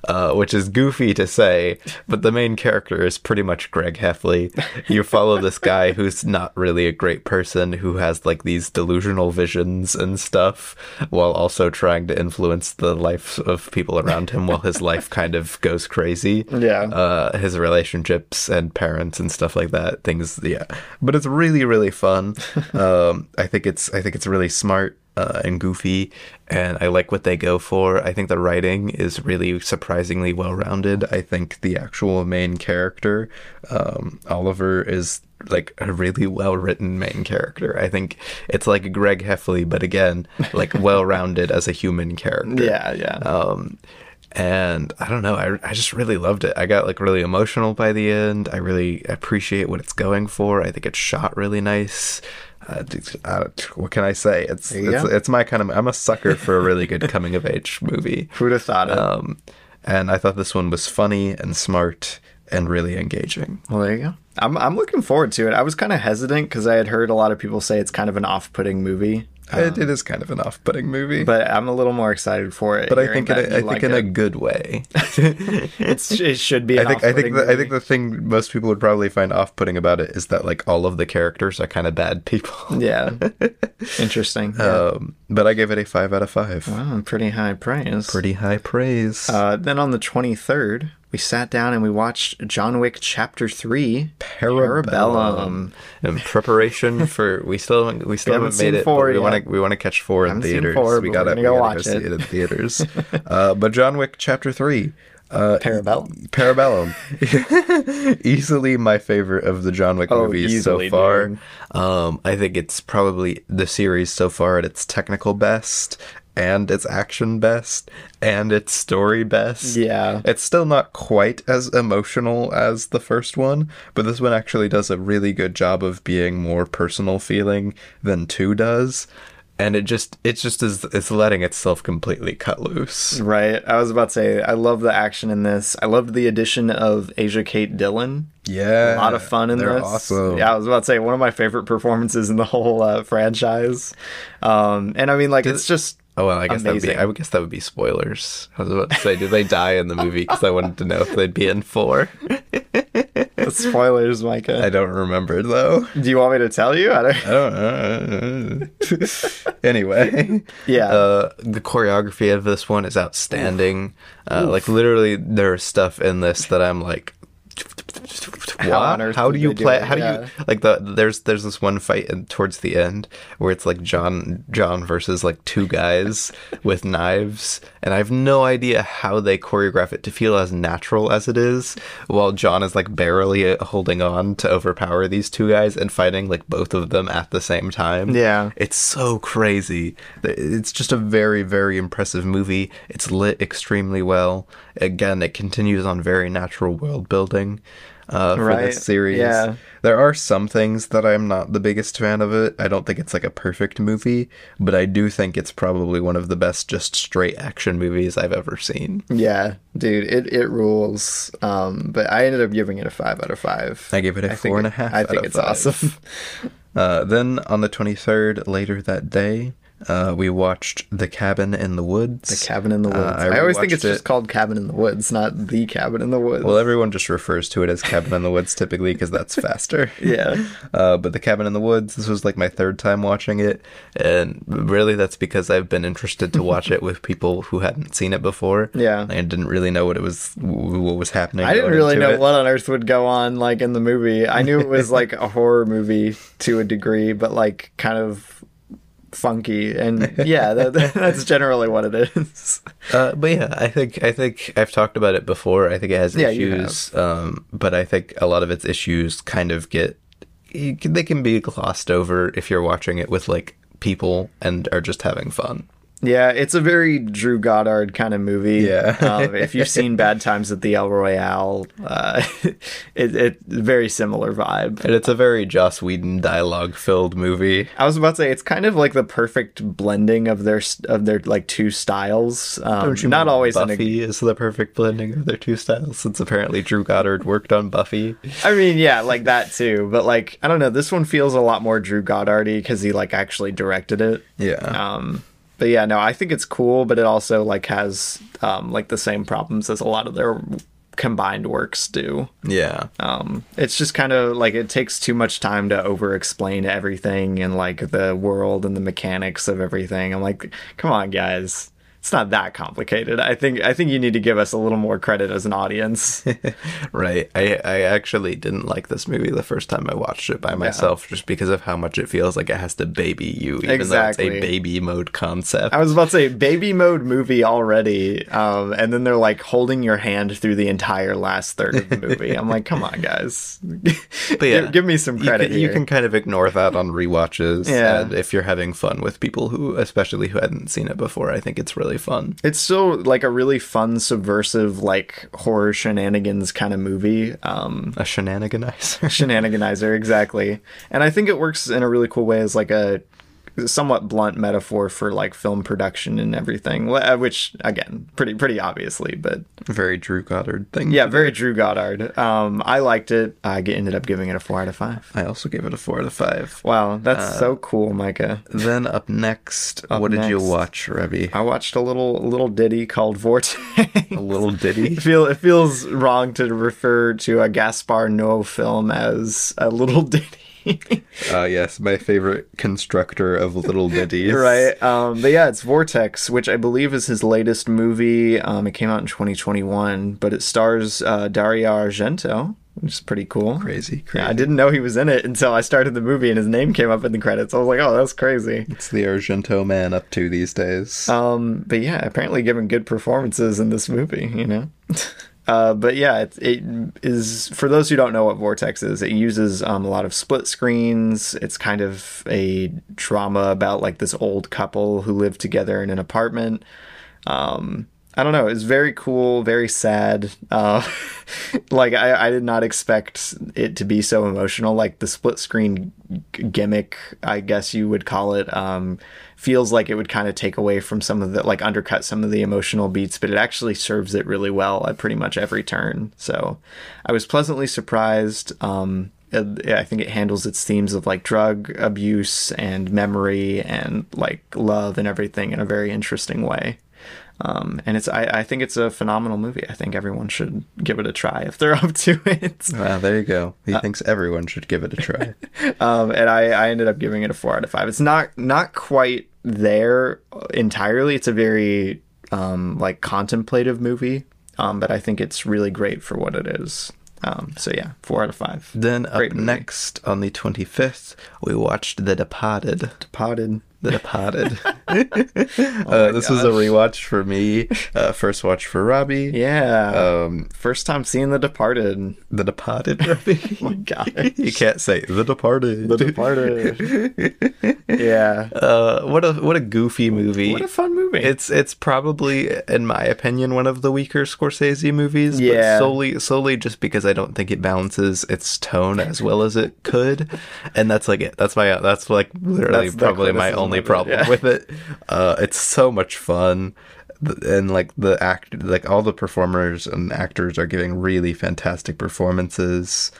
uh, which is goofy to say. But the main character is pretty much Greg Heffley. You follow this guy who's not really a great person, who has like these delusional visions and stuff, while also trying to influence the lives of people around him, while his life kind of goes crazy Yeah. uh, his relationships and parents and stuff like that. Things, yeah. But it's really, really fun. um, I think it's, I think it's really smart uh, and goofy, and I like what they go for. I think the writing is really surprisingly well rounded. I think the actual main character, um, Oliver, is like a really well written main character. I think it's like Greg Heffley, but again, like well rounded as a human character. yeah, yeah. Um, and I don't know, I, I just really loved it. I got like really emotional by the end. I really appreciate what it's going for. I think it's shot really nice. Uh, uh, what can I say? It's it's, it's my kind of. I'm a sucker for a really good coming of age movie. Who'd have thought it? Um, and I thought this one was funny and smart and really engaging. Well, there you go. I'm I'm looking forward to it. I was kind of hesitant because I had heard a lot of people say it's kind of an off-putting movie, it, it is kind of an off-putting movie, but, I'm a little more excited for it. But I think in a, I think like in a good way. it's it should be. I think I think the, I think the thing most people would probably find off-putting about it is that like all of the characters are kind of bad people. yeah, interesting. Yeah. Um, but I gave it a five out of five. wow, pretty high praise. Pretty high praise. Uh, then on the 23rd, we sat down and we watched John Wick Chapter Three, Parabellum. In preparation for we still haven't, we still haven't haven't, made seen it. four but we want to we want to catch four in theaters. four, we gotta, we're go gotta watch go see it. it in theaters. uh, but John Wick Chapter Three. Uh, Parabellum. Parabellum. easily my favorite of the John Wick Oh, movies easily, so far. Um, I think it's probably the series so far at its technical best and its action best and its story best. Yeah. It's still not quite as emotional as the first one, but this one actually does a really good job of being more personal feeling than 2 does. And it just it just is it's letting itself completely cut loose. Right. I was about to say, I love the action in this. I loved the addition of Asia Kate Dillon. Yeah. A lot of fun in they're this. awesome. Yeah, I was about to say one of my favorite performances in the whole uh, franchise. Um, and I mean, like, it's just Oh well, I guess that would be. I would guess that would be spoilers. I was about to say, did they die in the movie? Because I wanted to know if they'd be in four. Spoilers, Micah. I don't remember though. Do you want me to tell you? I don't. I don't know. anyway, Yeah. uh, the choreography of this one is outstanding. Uh, like literally, there's stuff in this that I'm like. How What? How do you do play? How do Yeah. you like the? There's there's this one fight in, towards the end where it's like John John versus like two guys with knives, and I have no idea how they choreograph it to feel as natural as it is, while John is like barely holding on to overpower these two guys and fighting like both of them at the same time. Yeah. It's so crazy. It's just a very, very impressive movie. It's lit extremely well. Again, it continues on very natural world building uh, for Right. this series. Yeah. There are some things that I'm not the biggest fan of it. I don't think it's like a perfect movie, but I do think it's probably one of the best just straight action movies I've ever seen. Yeah, dude, it, it rules. Um, but I ended up giving it a five out of five. I gave it a I four and a it- half I think it's five. awesome. Uh, then on the 23rd, later that day, uh, we watched The Cabin in the Woods. The Cabin in the Woods. Uh, I, always think it's just called Cabin in the Woods, not The Cabin in the Woods. Well, everyone just refers to it as Cabin in the Woods typically because that's faster. yeah. Uh, but The Cabin in the Woods, this was like my third time watching it. And really, that's because I've been interested to watch it with people who hadn't seen it before. Yeah. And didn't really know what it was, what was happening. I didn't really know it. what on earth would go on like in the movie. I knew it was like a horror movie to a degree, but like kind of funky and yeah, that, that's generally what it is. Uh, but yeah, I think I think I've talked about it before. I think it has Yeah, issues, um, but I think a lot of its issues kind of get they can be glossed over if you're watching it with like people and are just having fun. Yeah, it's a very Drew Goddard kind of movie. Yeah. um, if you've seen Bad Times at the El Royale, uh, it, it very similar vibe. And it's a very Joss Whedon dialogue filled movie. I was about to say it's kind of like the perfect blending of their of their like two styles. Um, not always in a Buffy is the perfect blending of their two styles since apparently Drew Goddard worked on Buffy. I mean, yeah, like that too. But like, I don't know. This one feels a lot more Drew Goddardy because he like actually directed it. Yeah. Um, but yeah, no, I think it's cool, but it also like has um like the same problems as a lot of their combined works do. yeah. Um, it's just kind of like it takes too much time to over explain everything and like the world and the mechanics of everything. I'm like, come on, guys. It's not that complicated. I think I think you need to give us a little more credit as an audience. Right. I, I actually didn't like this movie the first time I watched it by myself just because of how much it feels like it has to baby you, even Exactly. though it's a baby mode concept. I was about to say baby mode movie already, um, and then they're like holding your hand through the entire last third of the movie. I'm like, come on, guys, But yeah, give, give me some you credit can, you can kind of ignore that on rewatches. Yeah. And if you're having fun with people who, especially who hadn't seen it before, I think it's really fun. It's still like a really fun, subversive, like horror shenanigans kind of movie. Um, A shenaniganizer. shenaniganizer, exactly. And I think it works in a really cool way as like a somewhat blunt metaphor for like film production and everything, uh, which again, pretty pretty obviously, but very Drew Goddard thing. yeah, very Drew Goddard. Um, I liked it. I ended up giving it a four out of five. I also gave it a four out of five. Wow, that's so cool, Micah. Then up next, what did you watch, Rebby? I watched a little little ditty called Vortex. A little ditty. Feel it feels wrong to refer to a Gaspar Noé film as a little ditty. uh, yes, my favorite constructor of little ditties. right. Um, but yeah, it's Vortex, which I believe is his latest movie. Um, it came out in 2021, but it stars uh, Dario Argento, which is pretty cool. Crazy, crazy. Yeah, I didn't know he was in it until I started the movie and his name came up in the credits. I was like, oh, that's crazy. It's the Argento man up to these days. Um, but yeah, apparently giving good performances in this movie, you know. Uh, but yeah, it, it is for those who don't know what Vortex is. It uses um, a lot of split screens. It's kind of a drama about like this old couple who live together in an apartment. Um, I don't know. It's very cool, very sad. Uh, like I, I did not expect it to be so emotional. Like the split screen g- gimmick, I guess you would call it, um, feels like it would kind of take away from some of the like undercut some of the emotional beats, but it actually serves it really well at pretty much every turn. So I was pleasantly surprised. Um, I think it handles its themes of like drug abuse and memory and like love and everything in a very interesting way. Um, and it's I, I think it's a phenomenal movie. I think everyone should give it a try if they're up to it. Wow, there you go. He thinks everyone should give it a try. um, and I, I ended up giving it a four out of five. It's not not quite there entirely. It's a very um, like contemplative movie, um, but I think it's really great for what it is. Um, so yeah, four out of five. then up movie. next on the 25th, we watched The Departed. Departed. The Departed. uh, this was a rewatch for me. Uh, first watch for Robbie. Yeah. Um, First time seeing The Departed. The Departed, Robbie. Oh my God. you can't say The Departed. The Departed. yeah. Uh, what a what a goofy movie. What a fun movie. It's it's probably, in my opinion, one of the weaker Scorsese movies. Yeah. But solely solely just because I don't think it balances its tone as well as it could, and that's like it. That's my that's like literally That's probably my criticism only problem yeah. with it. Uh, it's so much fun. And like the act, like all the performers and actors are giving really fantastic performances.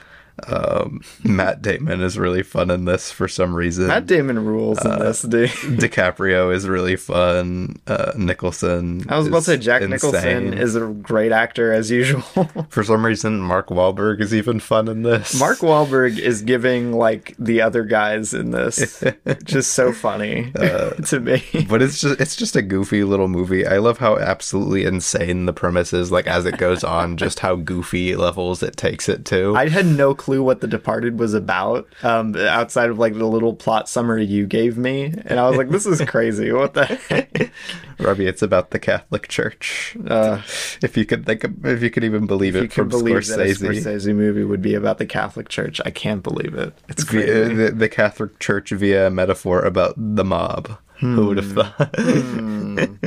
Um, Matt Damon is really fun in this for some reason. Matt Damon rules in this, dude. DiCaprio is really fun. Uh, Nicholson. I was about to say Jack insane. Nicholson is a great actor as usual. For some reason, Mark Wahlberg is even fun in this. Mark Wahlberg is giving like the other guys in this, just so funny to me. but it's just it's just a goofy little movie. I love how absolutely insane the premise is. Like as it goes on, just how goofy levels it takes it to. I had no clue what The Departed was about, um, outside of like the little plot summary you gave me, and I was like, "This is crazy. What the heck?" Robbie, it's about the Catholic Church. Uh, if you could think, of, if you could even believe it from believe that a Scorsese. Scorsese movie would be about the Catholic Church. I can't believe it. It's Via, the, the Catholic Church via a metaphor about the mob. Who would have Hmm. thought?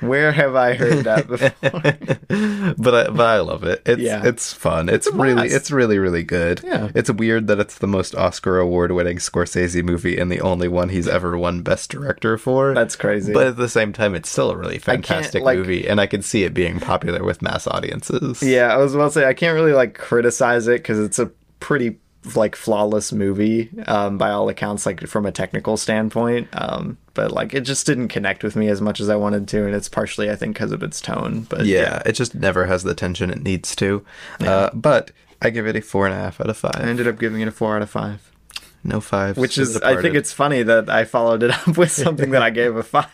Where have I heard that before? but I, but I love it. It's Yeah. it's fun. It's, a really it's really really good. Yeah. It's weird that it's the most Oscar award winning Scorsese movie and the only one he's ever won Best Director for. That's crazy. But at the same time, it's still a really fantastic like- movie, and I can see it being popular with mass audiences. Yeah, I was about to say I can't really like criticize it because it's a pretty like flawless movie um, by all accounts, like from a technical standpoint. Um, but like it just didn't connect with me as much as I wanted to, and it's partially I think because of its tone. But yeah, it just never has the tension it needs to. Uh, but I give it a four and a half out of five. I ended up giving it a four out of five, No five, which is I think it's funny that I followed it up with something that I gave a five.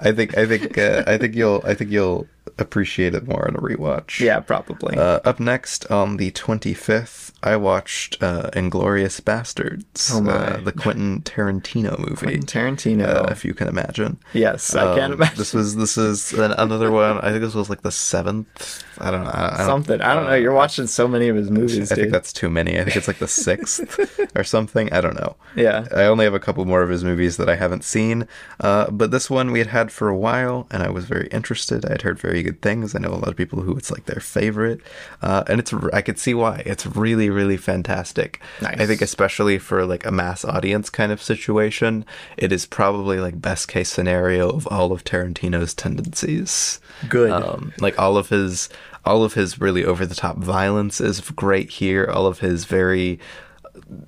I think I think uh, I think you'll I think you'll appreciate it more on a rewatch. yeah, probably. Uh, up next on the 25th, I watched uh, Inglourious Basterds, Oh my. uh, the Quentin Tarantino movie, Quentin Tarantino. uh, if you can imagine. yes, I can't Um, imagine This was this is an, another one. I think this was like the seventh. I don't know. I, I don't, something. I don't know. You're watching so many of his movies, I think dude. that's too many. I think it's like the sixth or something. I don't know. Yeah. I only have a couple more of his movies that I haven't seen. Uh, but this one we had had for a while, and I was very interested. I had heard very good things. I know a lot of people who it's like their favorite, uh, and it's I could see why. It's really really fantastic. Nice. I think especially for like a mass audience kind of situation, it is probably like best case scenario of all of Tarantino's tendencies. Good. Um, like all of his all of his really over the top violence is great here. All of his very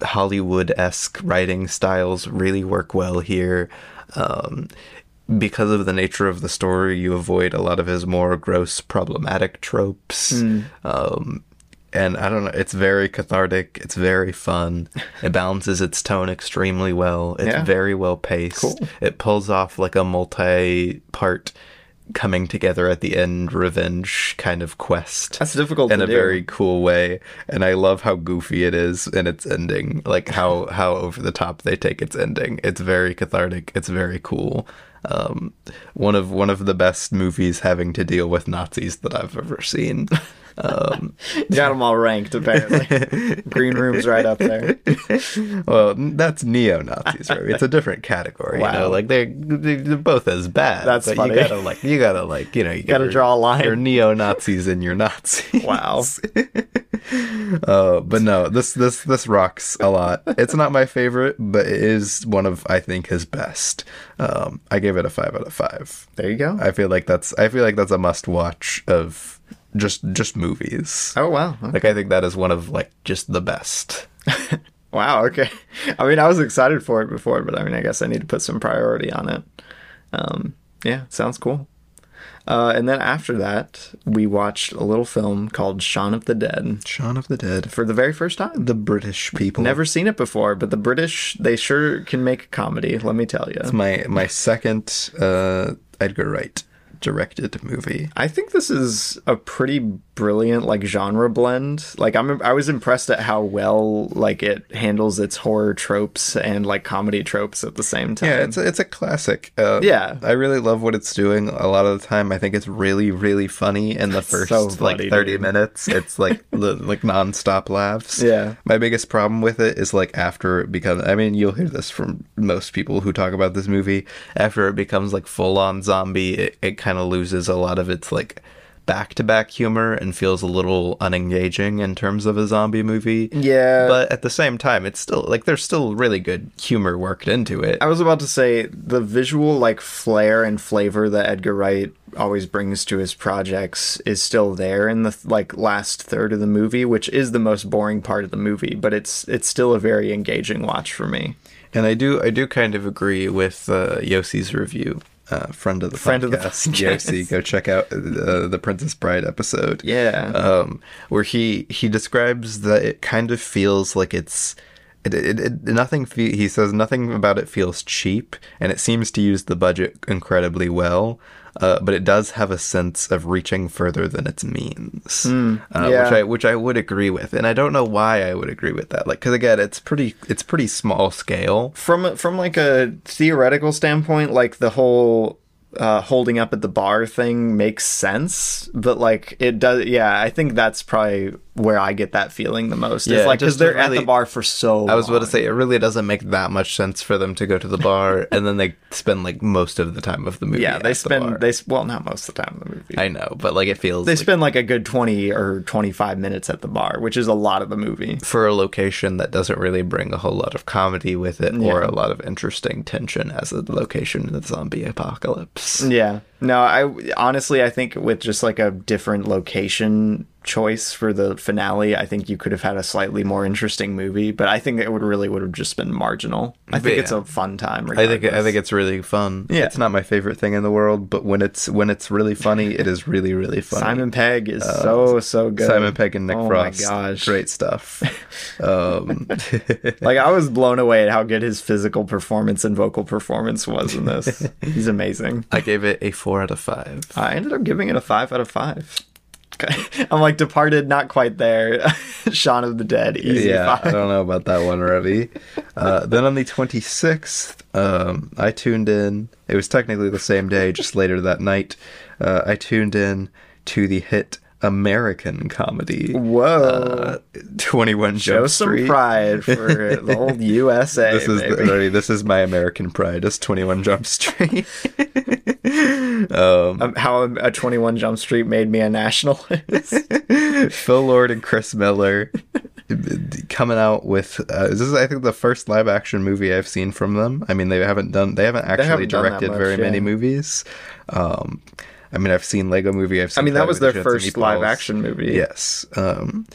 Hollywood esque writing styles really work well here. Um, because of the nature of the story, you avoid a lot of his more gross, problematic tropes. Hmm. Um, and I don't know, it's very cathartic. It's very fun. It balances its tone extremely well. It's Yeah. very well paced. Cool. It pulls off like a multi part coming together at the end revenge kind of quest That's difficult in a do. very cool way and i love how goofy it is in its ending like how how over the top they take its ending it's very cathartic it's very cool um one of one of the best movies having to deal with nazis that i've ever seen um got them all ranked, apparently. Green Room's right up there. well that's neo-nazis right? it's a different category you Wow. know like they're, they're both as bad That's but funny. you gotta like you gotta like you know you Gotta your- draw a line. your neo-nazis and your nazis Wow. Uh, but no, this this this rocks a lot. It's not my favorite, but it is one of I think his best. Um, I gave it a five out of five. There you go. I feel like that's I feel like that's a must watch of just just movies. Oh, wow. Like I think that is one of like just the best. Wow. Okay. I mean, I was excited for it before, but I mean, I guess I need to put some priority on it. Um, yeah, sounds cool. Uh, and then after that, we watched a little film called Shaun of the Dead Shaun of the Dead. for the very first time. The British people. Never seen it before, but the British, they sure can make a comedy, let me tell you. It's my my second uh, Edgar Wright directed movie. I think this is a pretty brilliant like genre blend. Like I'm I was impressed at how well like it handles its horror tropes and like comedy tropes at the same time. Yeah, it's a, it's a classic. Uh, Yeah. I really love what it's doing. A lot of the time, I think it's really really funny in the first so like thirty dude. minutes. It's like li- like nonstop laughs. Yeah. My biggest problem with it is like after it becomes. I mean, you'll hear this from most people who talk about this movie. After it becomes like full on zombie, it, it kind of loses a lot of its like back to back humor and feels a little unengaging in terms of a zombie movie. Yeah. But at the same time, it's still like there's still really good humor worked into it. I was about to say the visual like flair and flavor that Edgar Wright always brings to his projects is still there in the like last third of the movie, which is the most boring part of the movie, but it's it's still a very engaging watch for me. And I do, I do kind of agree with uh, Yossi's review. Uh, friend of the Friend of the podcast, podcast. Go check out uh, the Princess Bride episode. Yeah. um, where he he describes that it kind of feels like it's. It, it, it nothing fe- he says nothing about it feels cheap and it seems to use the budget incredibly well uh, but it does have a sense of reaching further than its means uh, Hmm. yeah. which I which I would agree with and I don't know why I would agree with that like because again it's pretty it's pretty small scale from from like a theoretical standpoint, like the whole uh, holding up at the bar thing makes sense, but like it does. Yeah, I think that's probably where I get that feeling the most. Yeah, is like because they're really- at the bar for so. I was about to say it really doesn't make that much sense for them to go to the bar and then they spend like most of the time of the movie. Yeah, they the spend bar. they well not most of the time in the movie. I know, but like it feels they like- spend like a good twenty or twenty five minutes at the bar, which is a lot of the movie. for a location that doesn't really bring a whole lot of comedy with it or a lot of interesting tension as a location in the zombie apocalypse. Yeah. No, I honestly I think with just like a different location choice for the finale, I think you could have had a slightly more interesting movie, but I think it would really would have just been marginal. I think Yeah. it's a fun time. I think I think it's really fun. Yeah. It's not my favorite thing in the world, but when it's when it's really funny, it is really really funny. Simon Pegg is so so good. Simon Pegg and Nick oh Frost. my gosh. Great stuff. um, Like I was blown away at how good his physical performance and vocal performance was in this. He's amazing. I gave it a four out of five. I ended up giving it a five out of five. Okay. I'm like Departed, not quite there. Shaun of the Dead, easy yeah, five. I don't know about that one already. Uh, then on the 26th, um, I tuned in. It was technically the same day, just later that night. Uh, I tuned in to the hit American comedy Whoa. uh, 21 Show Jump some Street. pride for the old USA. This is the, already, this is my American pride. It's 21 Jump Street. Um, Um, how a 21 Jump Street made me a nationalist. Phil Lord and Chris Miller coming out with uh, this is I think the first live action movie I've seen from them. I mean they haven't done they haven't actually haven't directed much, very many movies. Um, I mean I've seen Lego Movie. I've seen I mean, that was their the first live action movie. Yes, um,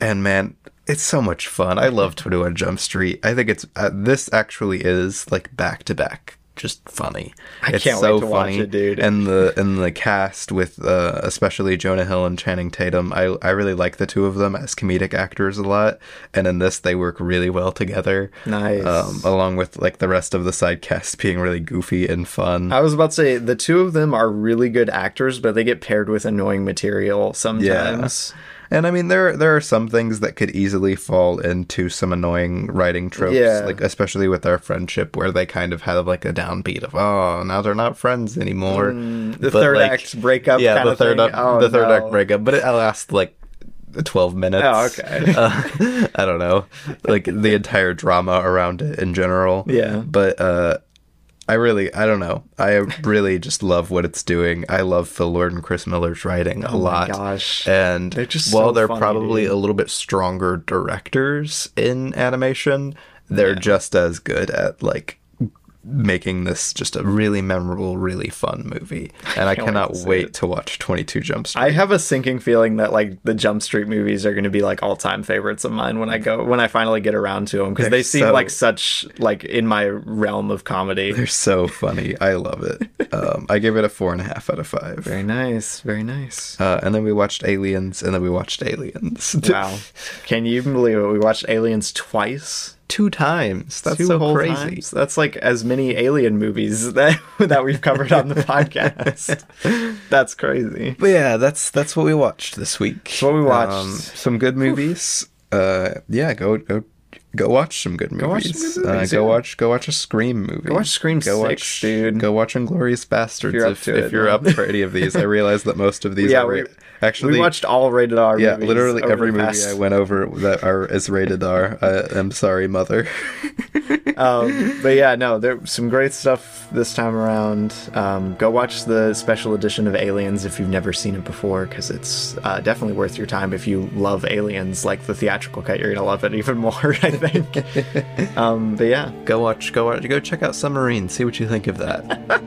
and man, it's so much fun. I love Twenty One Jump Street. I think it's uh, this actually is like back to back. Just funny. I it's can't wait so to watch funny. it, dude. And the and the cast with uh, especially Jonah Hill and Channing Tatum. I I really like the two of them as comedic actors a lot. And in this, they work really well together. Nice. Um, along with like the rest of the side cast being really goofy and fun. I was about to say the two of them are really good actors, but they get paired with annoying material sometimes. And I mean, there there are some things that could easily fall into some annoying writing tropes, Yeah. like especially with their friendship, where they kind of have like a downbeat of oh, now they're not friends anymore. Mm, The But, third like, act breakup. yeah, kind the of third act, Oh, the third no. act breakup, but it lasts like twelve minutes. Oh, okay. Uh, I don't know, like the entire drama around it in general. Yeah. but uh. I really, I don't know. I really just love what it's doing. I love Phil Lord and Chris Miller's writing a Oh my lot. gosh. And They're just while so they're funny, probably dude. a little bit stronger directors in animation, they're Yeah. just as good at like making this just a really memorable, really fun movie. And I wait cannot to wait to watch 22 Jump Street. I have a sinking feeling that like the Jump Street movies are going to be like all time favorites of mine when I go when I finally get around to them because They're seem so- like such like in my realm of comedy. They're so funny. I love it. Um, I give it a four and a half out of five. Very nice, very nice. Uh, and then we watched Aliens, and then we watched Aliens. Wow, can you even believe it? We watched Aliens twice. Two times. That's Two so crazy. times. That's like as many alien movies that that we've covered on the podcast. That's crazy. But yeah, that's that's what we watched this week. That's what we watched. some good movies. Uh, yeah, go go go watch some good movies. watch some good movies, uh, go yeah. watch go watch a Scream movie. Go watch Scream Go 6, watch, dude. Go watch Inglourious Basterds If you're up if, to if it, you're up for any of these. I realize that most of these Yeah, are we- actually we watched all rated R. Movies. Yeah, literally every movie past- I went over that are is rated R. I am sorry, mother. um, but yeah, no, there's some great stuff this time around. Um, go watch the special edition of Aliens if you've never seen it before, because it's uh, definitely worth your time. If you love Aliens, like the theatrical cut, you're gonna love it even more. I think. Um, but yeah, go watch, go watch, go check out Submarine. See what you think of that.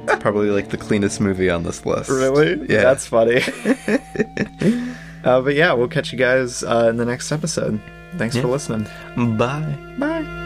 it's probably like the cleanest movie on this list. really, Yeah. that's funny. uh, but yeah, we'll catch you guys uh, in the next episode. Thanks for listening. Bye. Bye.